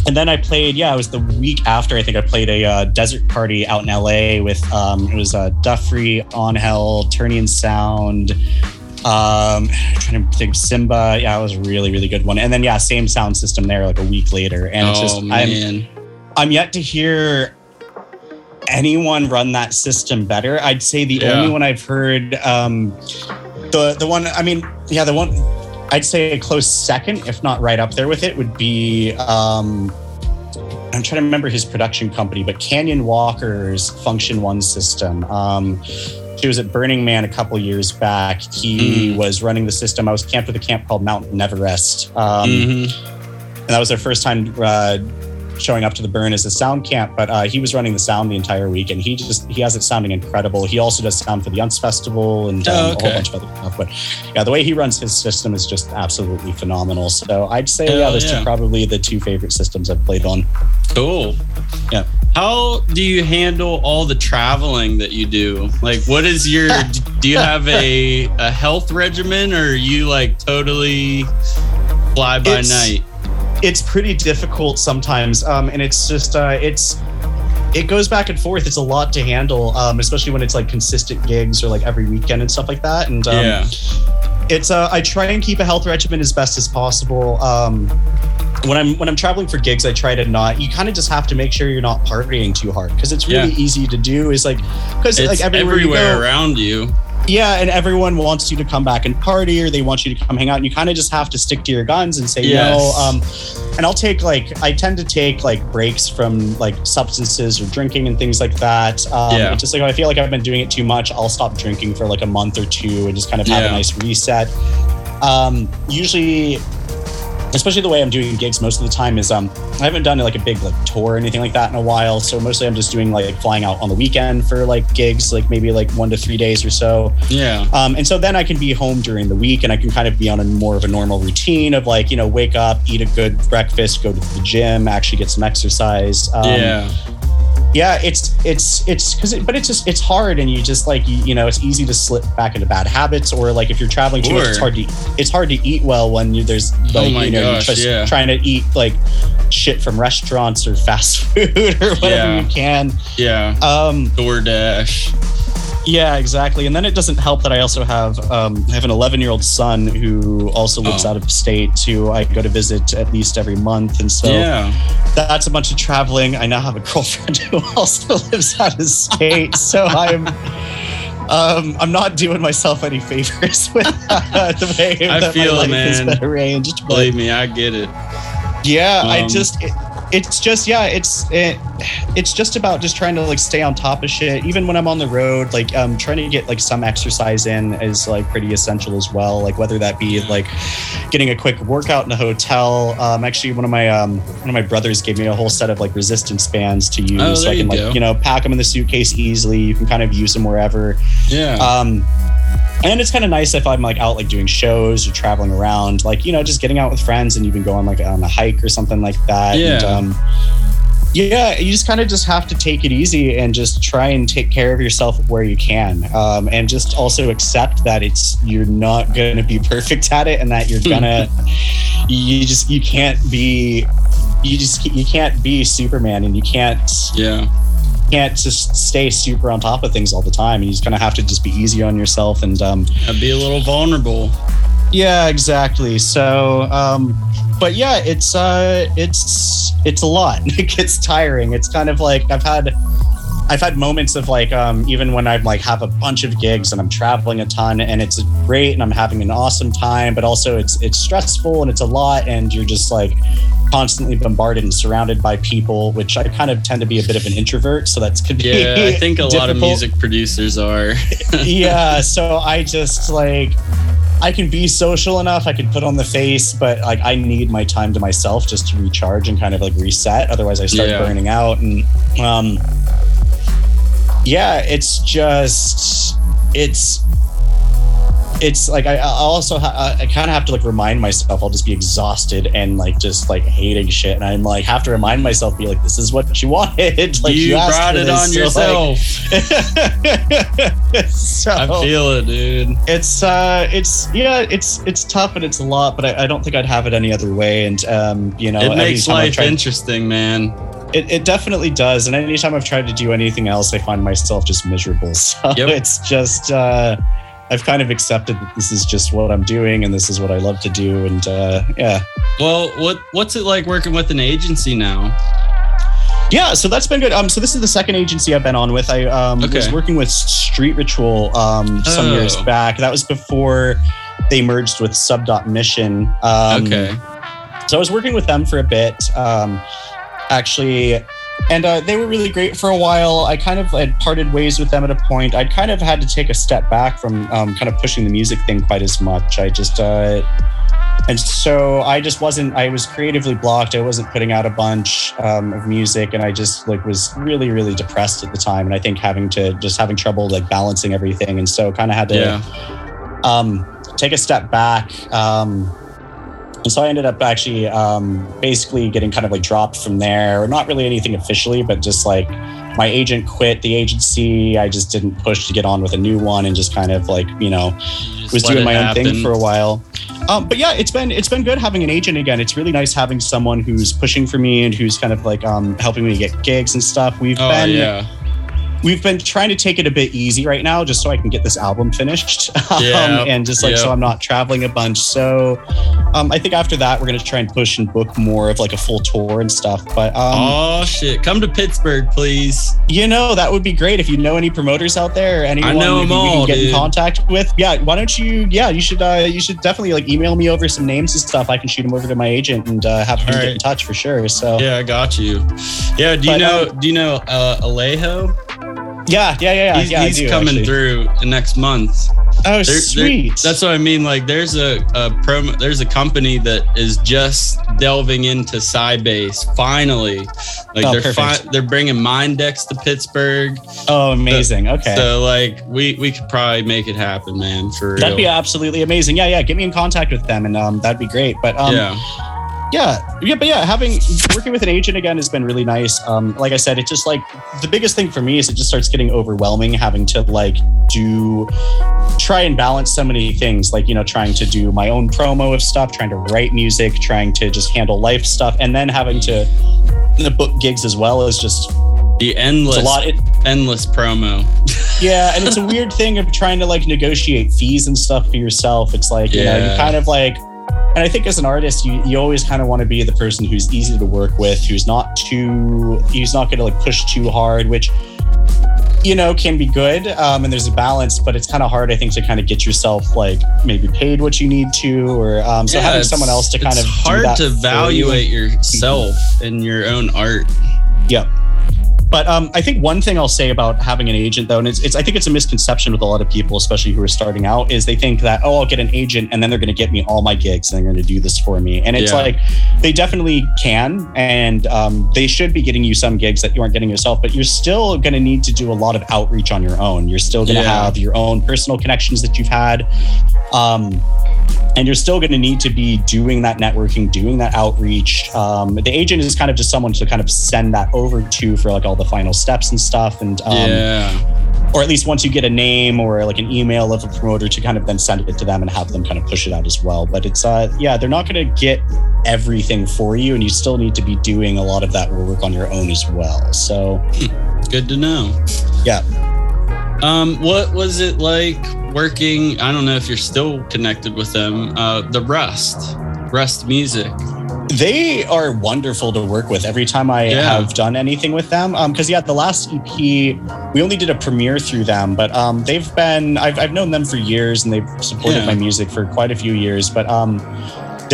and then I played, yeah, it was the week after. I think I played a uh, desert party out in LA with um, it was uh, Duffrey, On Hell, Turnian Sound. Um, trying to think Simba. Yeah, it was a really, really good one. And then yeah, same sound system there like a week later. And it's oh just I'm man. I'm yet to hear anyone run that system better. I'd say the Yeah. only one I've heard, um, the the one. I mean, yeah, the one. I'd say a close second, if not right up there with it, would be. Um, I'm trying to remember his production company, but Canyon Walker's Funktion-One system. Um, he was at Burning Man a couple years back. He Mm. was running the system. I was camped with a camp called Mount Everest. Um, Mhm. and that was their first time uh, showing up to the burn as a sound camp but uh, he was running the sound the entire week and he just he has it sounding incredible he also does sound for the Unts festival and um, Oh, a whole bunch of other stuff but yeah the way he runs his system is just absolutely phenomenal so i'd say yeah Hell those yeah. two probably the two favorite systems i've played on Cool. Yeah. How do you handle all the traveling that you do? Like, what is your? do you have a a health regimen, or are you like totally fly by It's- night? it's pretty difficult sometimes um, and it's just uh, it's it goes back and forth it's a lot to handle um, especially when it's like consistent gigs or like every weekend and stuff like that and um, Yeah. it's uh, i try and keep a health regimen as best as possible um, when i'm when i'm traveling for gigs i try to not you kind of just have to make sure you're not partying too hard because it's really Yeah. easy to do is like because like everywhere, you go, around you. yeah, and everyone wants you to come back and party, or they want you to come hang out, and you kind of just have to stick to your guns and say Yes. no. Um, and I'll take like I tend to take like breaks from like substances or drinking and things like that. Um, Yeah. just like if I feel like I've been doing it too much, I'll stop drinking for like a month or two and just kind of have Yeah. a nice reset. Um, usually. Especially the way I'm doing gigs most of the time is um I haven't done like a big like tour or anything like that in a while. So mostly I'm just doing like flying out on the weekend for like gigs, like maybe like one to three days or so. Yeah. Um, and so then I can be home during the week and I can kind of be on a more of a normal routine of like, you know, wake up, eat a good breakfast, go to the gym, actually get some exercise. Um, yeah. Yeah. It's, it's, it's cause it, but it's just, it's hard and you just like, you, you know, it's easy to slip back into bad habits or like if you're traveling too much, it's hard to, it's hard to eat well when you, there's like, Oh you know, gosh, you're just yeah. trying to eat like shit from restaurants or fast food or whatever Yeah. you can. Yeah. Um, DoorDash. Yeah, exactly. And then it doesn't help that I also have um, I have an 11 year old son who also lives Oh. out of state who I go to visit at least every month, and so yeah. that's a bunch of traveling. I now have a girlfriend who also lives out of state, so I'm. Um, I'm not doing myself any favors with uh, the way I that feel my life has man. been arranged. but- Believe me, I get it. yeah, I Um, just it, it's just yeah, it's it, it's just about just trying to like stay on top of shit. Even when I'm on the road, like um trying to get like some exercise in is like pretty essential as well. Like whether that be like getting a quick workout in a hotel. Um actually one of my um one of my brothers gave me a whole set of like resistance bands to use Oh, so I can you like go. you know pack them in the suitcase easily. You can kind of use them wherever. Yeah. Um, and it's kind of nice if I'm like out like doing shows or traveling around, like you know, just getting out with friends and you can go on like on a hike or something like that. And, Yeah. um, yeah you just kind of just have to take it easy and just try and take care of yourself where you can um, and just also accept that it's you're not going to be perfect at it and that you're gonna you just you can't be you just you can't be superman and you can't yeah can't just stay super on top of things all the time. And you just kind of have to just be easy on yourself and um be a little vulnerable. yeah exactly. So um but yeah it's uh it's it's a lot. It gets tiring. It's kind of like i've had i've had moments of like um even when i'm like have a bunch of gigs and i'm traveling a ton and it's great and i'm having an awesome time but also it's it's stressful and it's a lot and you're just like constantly bombarded and surrounded by people which i kind of tend to be a bit of an introvert so that's could be Yeah, I think a lot of music producers are. yeah so i just like i can be social enough i can put on the face but like i need my time to myself just to recharge and kind of like reset otherwise i start Yeah. burning out and um yeah it's just it's it's like I, I also ha- I kind of have to like remind myself I'll just be exhausted and like just like hating shit and I'm like have to remind myself be like this is what you wanted like you asked brought it on so, like- yourself. so I feel it, dude. it's uh it's yeah it's it's tough and it's a lot but I, I don't think i'd have it any other way and um you know it makes life interesting, man. It, it definitely does. And anytime i've tried to do anything else i find myself just miserable. So Yep. it's just uh i've kind of accepted that this is just what i'm doing and this is what i love to do. And uh yeah. Well, what what's it like working with an agency now? yeah so that's been good. Um so this is the second agency i've been on with. I um was working with street ritual um some Oh. years back. That was before they merged with sub dot mission. Um okay. so I was working with them for a bit, um, actually, and uh, they were really great for a while. I kind of had parted ways with them at a point. I'd kind of had to take a step back from um, kind of pushing the music thing quite as much. I just, uh, and so I just wasn't. I was creatively blocked. I wasn't putting out a bunch um, of music, and I just like was really, really depressed at the time. And I think having to just having trouble like balancing everything, and so kind of had to Yeah. um, take a step back. Um, and so I ended up actually um, basically getting kind of like dropped from there, or not really anything officially, but just like my agent quit the agency. I just didn't push to get on with a new one and just kind of like, you know, Just was doing my own thing for a while. Um, but yeah, it's been it's been good having an agent again. It's really nice having someone who's pushing for me and who's kind of like um, helping me get gigs and stuff. We've Oh been yeah. We've been trying to take it a bit easy right now just so I can get this album finished. Yeah, um, and just like so. I'm not traveling a bunch. So um, I think after that we're gonna try and push and book more of like a full tour and stuff. But um, oh shit! Come to Pittsburgh, please. you know, that would be great if you know any promoters out there anyone know 'em maybe we all, can get dude. in contact with. Yeah, why don't you yeah, you should uh you should definitely like email me over some names and stuff. I can shoot them over to my agent and uh, have him get in touch for sure. So Yeah, I got you. Yeah. Do you But, know? um, do you know uh, Alejo? Yeah, yeah, yeah, yeah. he's yeah, he's do, coming actually. through the next month. Oh, There- there- sweet. that's what I mean. Like, there's a, a promo. There's a company that is just delving into psybass. Finally, like Oh, they're fi- they're bringing Mindex to Pittsburgh. oh, amazing. Okay. So like, we we could probably make it happen, man. For. That'd be absolutely amazing. Yeah, yeah. Get me in contact with them, and um, that'd be great. But um, yeah. Yeah, yeah. But yeah, having working with an agent again has been really nice. Um, like I said, it just like the biggest thing for me is it just starts getting overwhelming having to like do try and balance so many things like you know trying to do my own promo of stuff trying to write music trying to just handle life stuff and then having to book gigs as well is just The endless, it's a lot it, endless promo. yeah and it's a weird thing of trying to like negotiate fees and stuff for yourself it's like you know you kind of like and i think as an artist you, you always kind of want to be the person who's easy to work with who's not too who's not going to like push too hard which you know can be good um, and there's a balance but it's kind of hard i think to kind of get yourself like maybe paid what you need to or um, so Yeah, having someone else to kind of hard to for you. evaluate yourself and your own art. Yep. But um, I think one thing I'll say about having an agent, though, and it's, it's I think it's a misconception with a lot of people, especially who are starting out, is they think that oh, I'll get an agent and then they're going to get me all my gigs and they're going to do this for me. And it's Yeah. like they definitely can, and um, they should be getting you some gigs that you aren't getting yourself. But you're still going to need to do a lot of outreach on your own. You're still going to Yeah. have your own personal connections that you've had. Um, and you're still going to need to be doing that networking, doing that outreach. Um, the agent is kind of just someone to kind of send that over to for like all the final steps and stuff, and um, yeah. or at least once you get a name or like an email of a promoter to kind of then send it to them and have them kind of push it out as well. But it's uh, yeah, they're not going to get everything for you, and you still need to be doing a lot of that work on your own as well. So Good to know. yeah. Um, what was it like working? I don't know if you're still connected with them. Uh, the Rust, Rust Music. They are wonderful to work with every time I Yeah. have done anything with them. Because yeah, the last EP we only did a premiere through them, but um, they've been I've, I've known them for years and they've supported Yeah. my music for quite a few years. But um,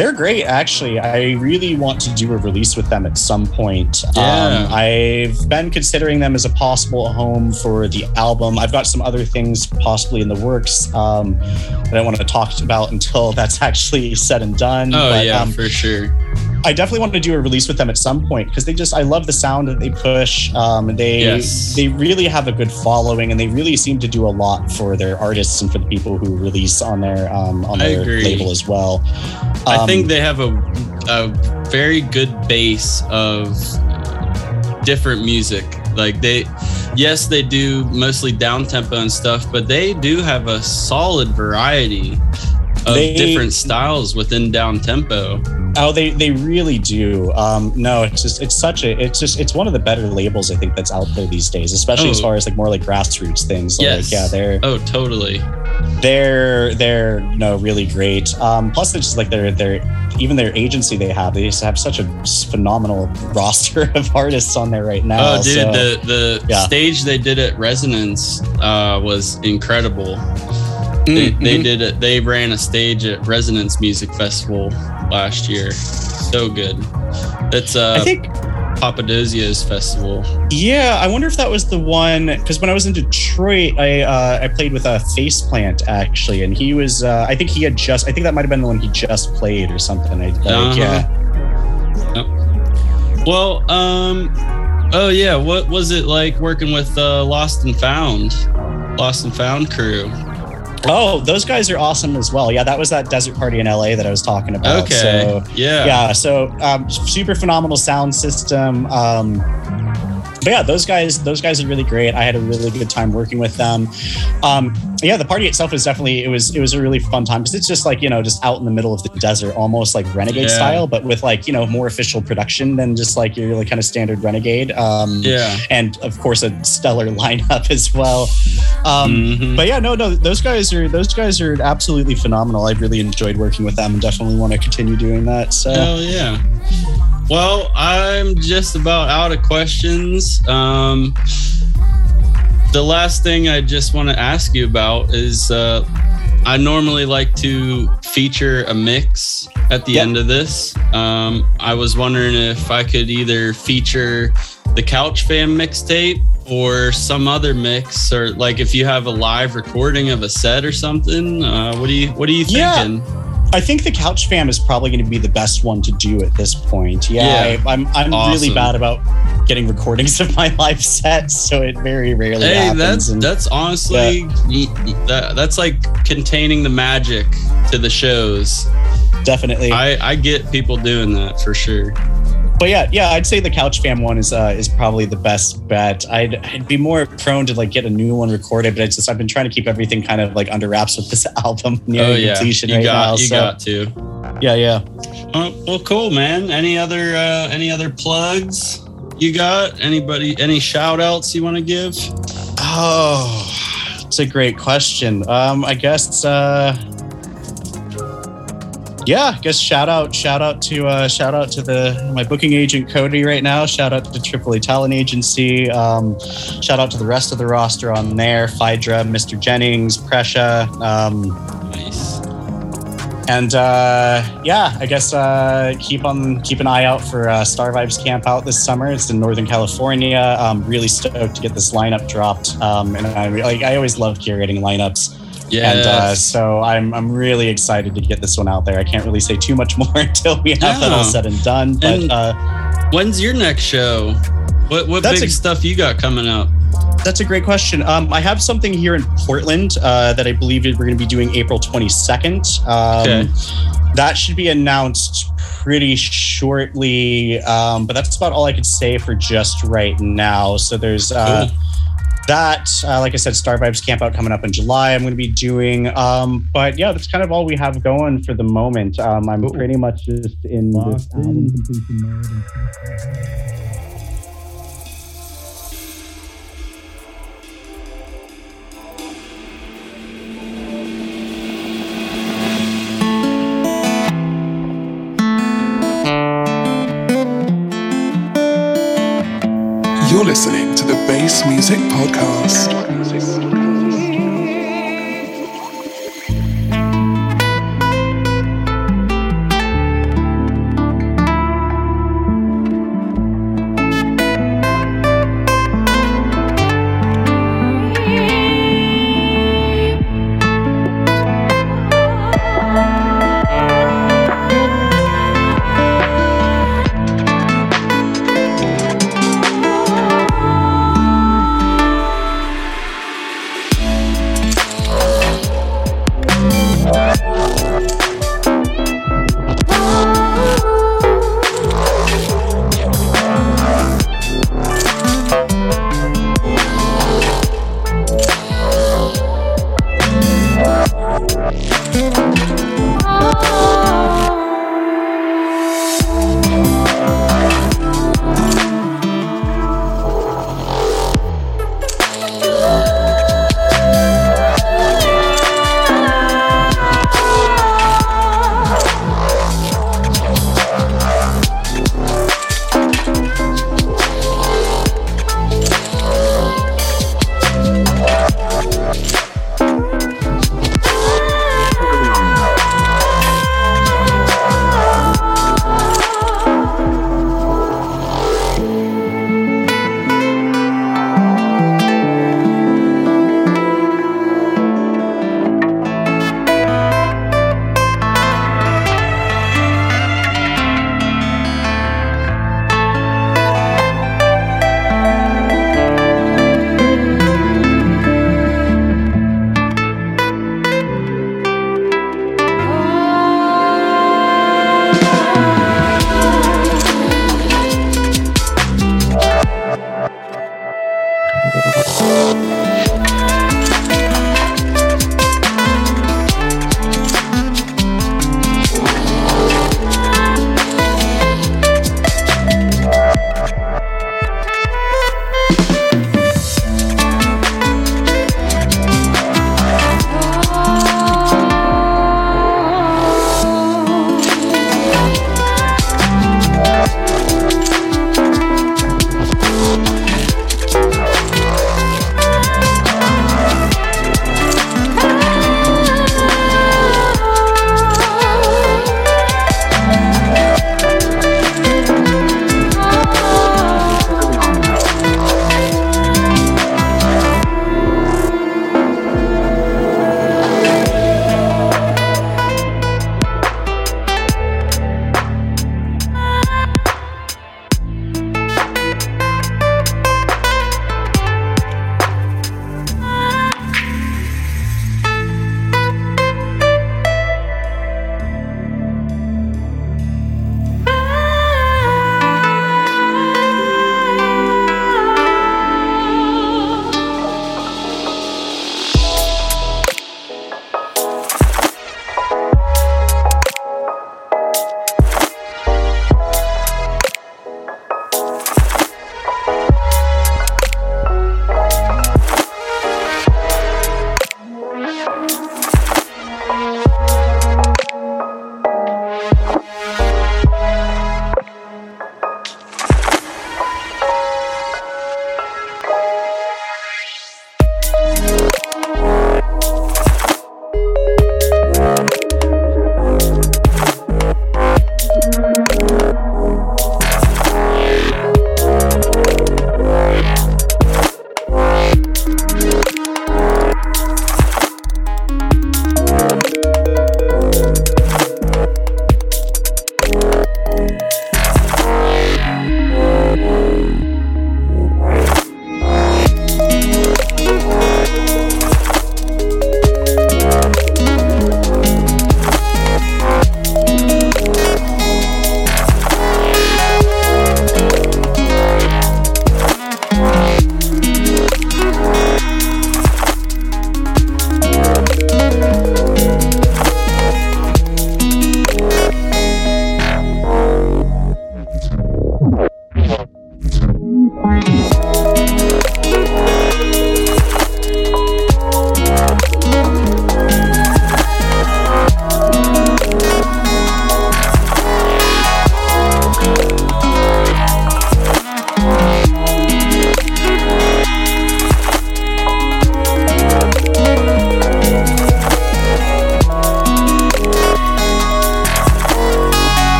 they're great actually. I really want to do a release with them at some point. Yeah. Um, I've been considering them as a possible home for the album. I've got some other things possibly in the works um, that I want to talk about until that's actually said and done. Oh But, yeah, um, for sure. I definitely want to do a release with them at some point because they just I love the sound that they push. Um, they Yes. they really have a good following and they really seem to do a lot for their artists and for the people who release on their um, on their label as well. I Um, think they have a a very good base of different music. Like they, yes, they do mostly down tempo and stuff, but they do have a solid variety of They- different styles within down tempo. Oh, they they really do. Um, no, it's just it's such a it's just it's one of the better labels I think that's out there these days, especially as Oh. far as like more like grassroots things. Yes. Like yeah, they're Oh, totally. they're they're you no really great. Um, plus, it's just like their their even their agency they have. They just have such a phenomenal roster of artists on there right now. Oh, dude, so- the the yeah. stage they did at Resonance uh, was incredible. They, Mm, they mhm. did it. They ran a stage at Resonance Music Festival last year. So good. It's uh, I think Papadosio's festival. yeah. I wonder if that was the one because when I was in Detroit, I uh, I played with a Faceplant actually, and he was uh, I think he had just I think that might have been the one he just played or something. I, like, Uh-huh. Yeah. Well, um, oh yeah, what was it like working with uh, Lost and Found, Lost and Found crew? Oh, those guys are awesome as well. Yeah, that was that desert party in LA that I was talking about. Okay, So, yeah, yeah so um, super phenomenal sound system um, but yeah those guys those guys are really great i had a really good time working with them um, yeah the party itself was definitely it was it was a really fun time because it's just like you know just out in the middle of the desert almost like renegade Yeah. style but with like you know more official production than just like your really kind of standard renegade um, yeah. and of course a stellar lineup as well um, Mhm. but yeah no no those guys are those guys are absolutely phenomenal i really enjoyed working with them and definitely want to continue doing that so Hell yeah. Well, I'm just about out of questions. Um, the last thing I just want to ask you about is uh, I normally like to feature a mix at the Yep. end of this. Um, I was wondering if I could either feature the Couch Fam mixtape or some other mix, or like if you have a live recording of a set or something. Uh, what do you What are you Yeah. I think the couch fam is probably going to be the best one to do at this point. Yeah, Yeah. I, I'm I'm really bad about getting recordings of my live sets, so it very rarely Hey, happens. that's and- that's honestly mm, that, that's like containing the magic to the shows. definitely. I I get people doing that for sure. But yeah, yeah, I'd say the couch fam one is uh, is probably the best bet. I'd I'd be more prone to like get a new one recorded, but it's just I've been trying to keep everything kind of like under wraps with this album nearing oh yeah, completion you right got now. you so got to. yeah, yeah. Uh, well, cool, man. Any other uh, any other plugs you got? Anybody? Any shout outs you want to give? Oh, it's a great question. Um, I guess. Uh, yeah, I guess shout out, shout out to uh, shout out to the my booking agent Cody right now. Shout out to Tripoli Talent Agency. Um, shout out to the rest of the roster on there: Phaedra, Mr. Jennings, Prescia. Um, Nice. And uh, yeah, I guess uh, keep on keep an eye out for uh, Star Vibes Camp out this summer. It's in Northern California. I'm really stoked to get this lineup dropped. Um, and I like I always love curating lineups. Yeah. And uh, so I'm I'm really excited to get this one out there. I can't really say too much more until we have that all said and done. But And- uh, When's your next show? What what big a- stuff you got coming up? That's a great question. Um, I have something here in Portland uh, that I believe we're going to be doing April 22nd. Um, Okay. That should be announced pretty shortly, um, but that's about all I could say for just right now. So there's uh, Cool. That. Uh, like I said, Star Vibes Camp Out coming up in July. I'm going to be doing. Um, but yeah, that's kind of all we have going for the moment. Um, I'm pretty much just in this album completion mode. and stuff like that. You're listening to the Bass Music Podcast.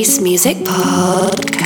Bass Music Podcast.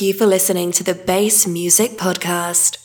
You for listening to the Bass Music Podcast.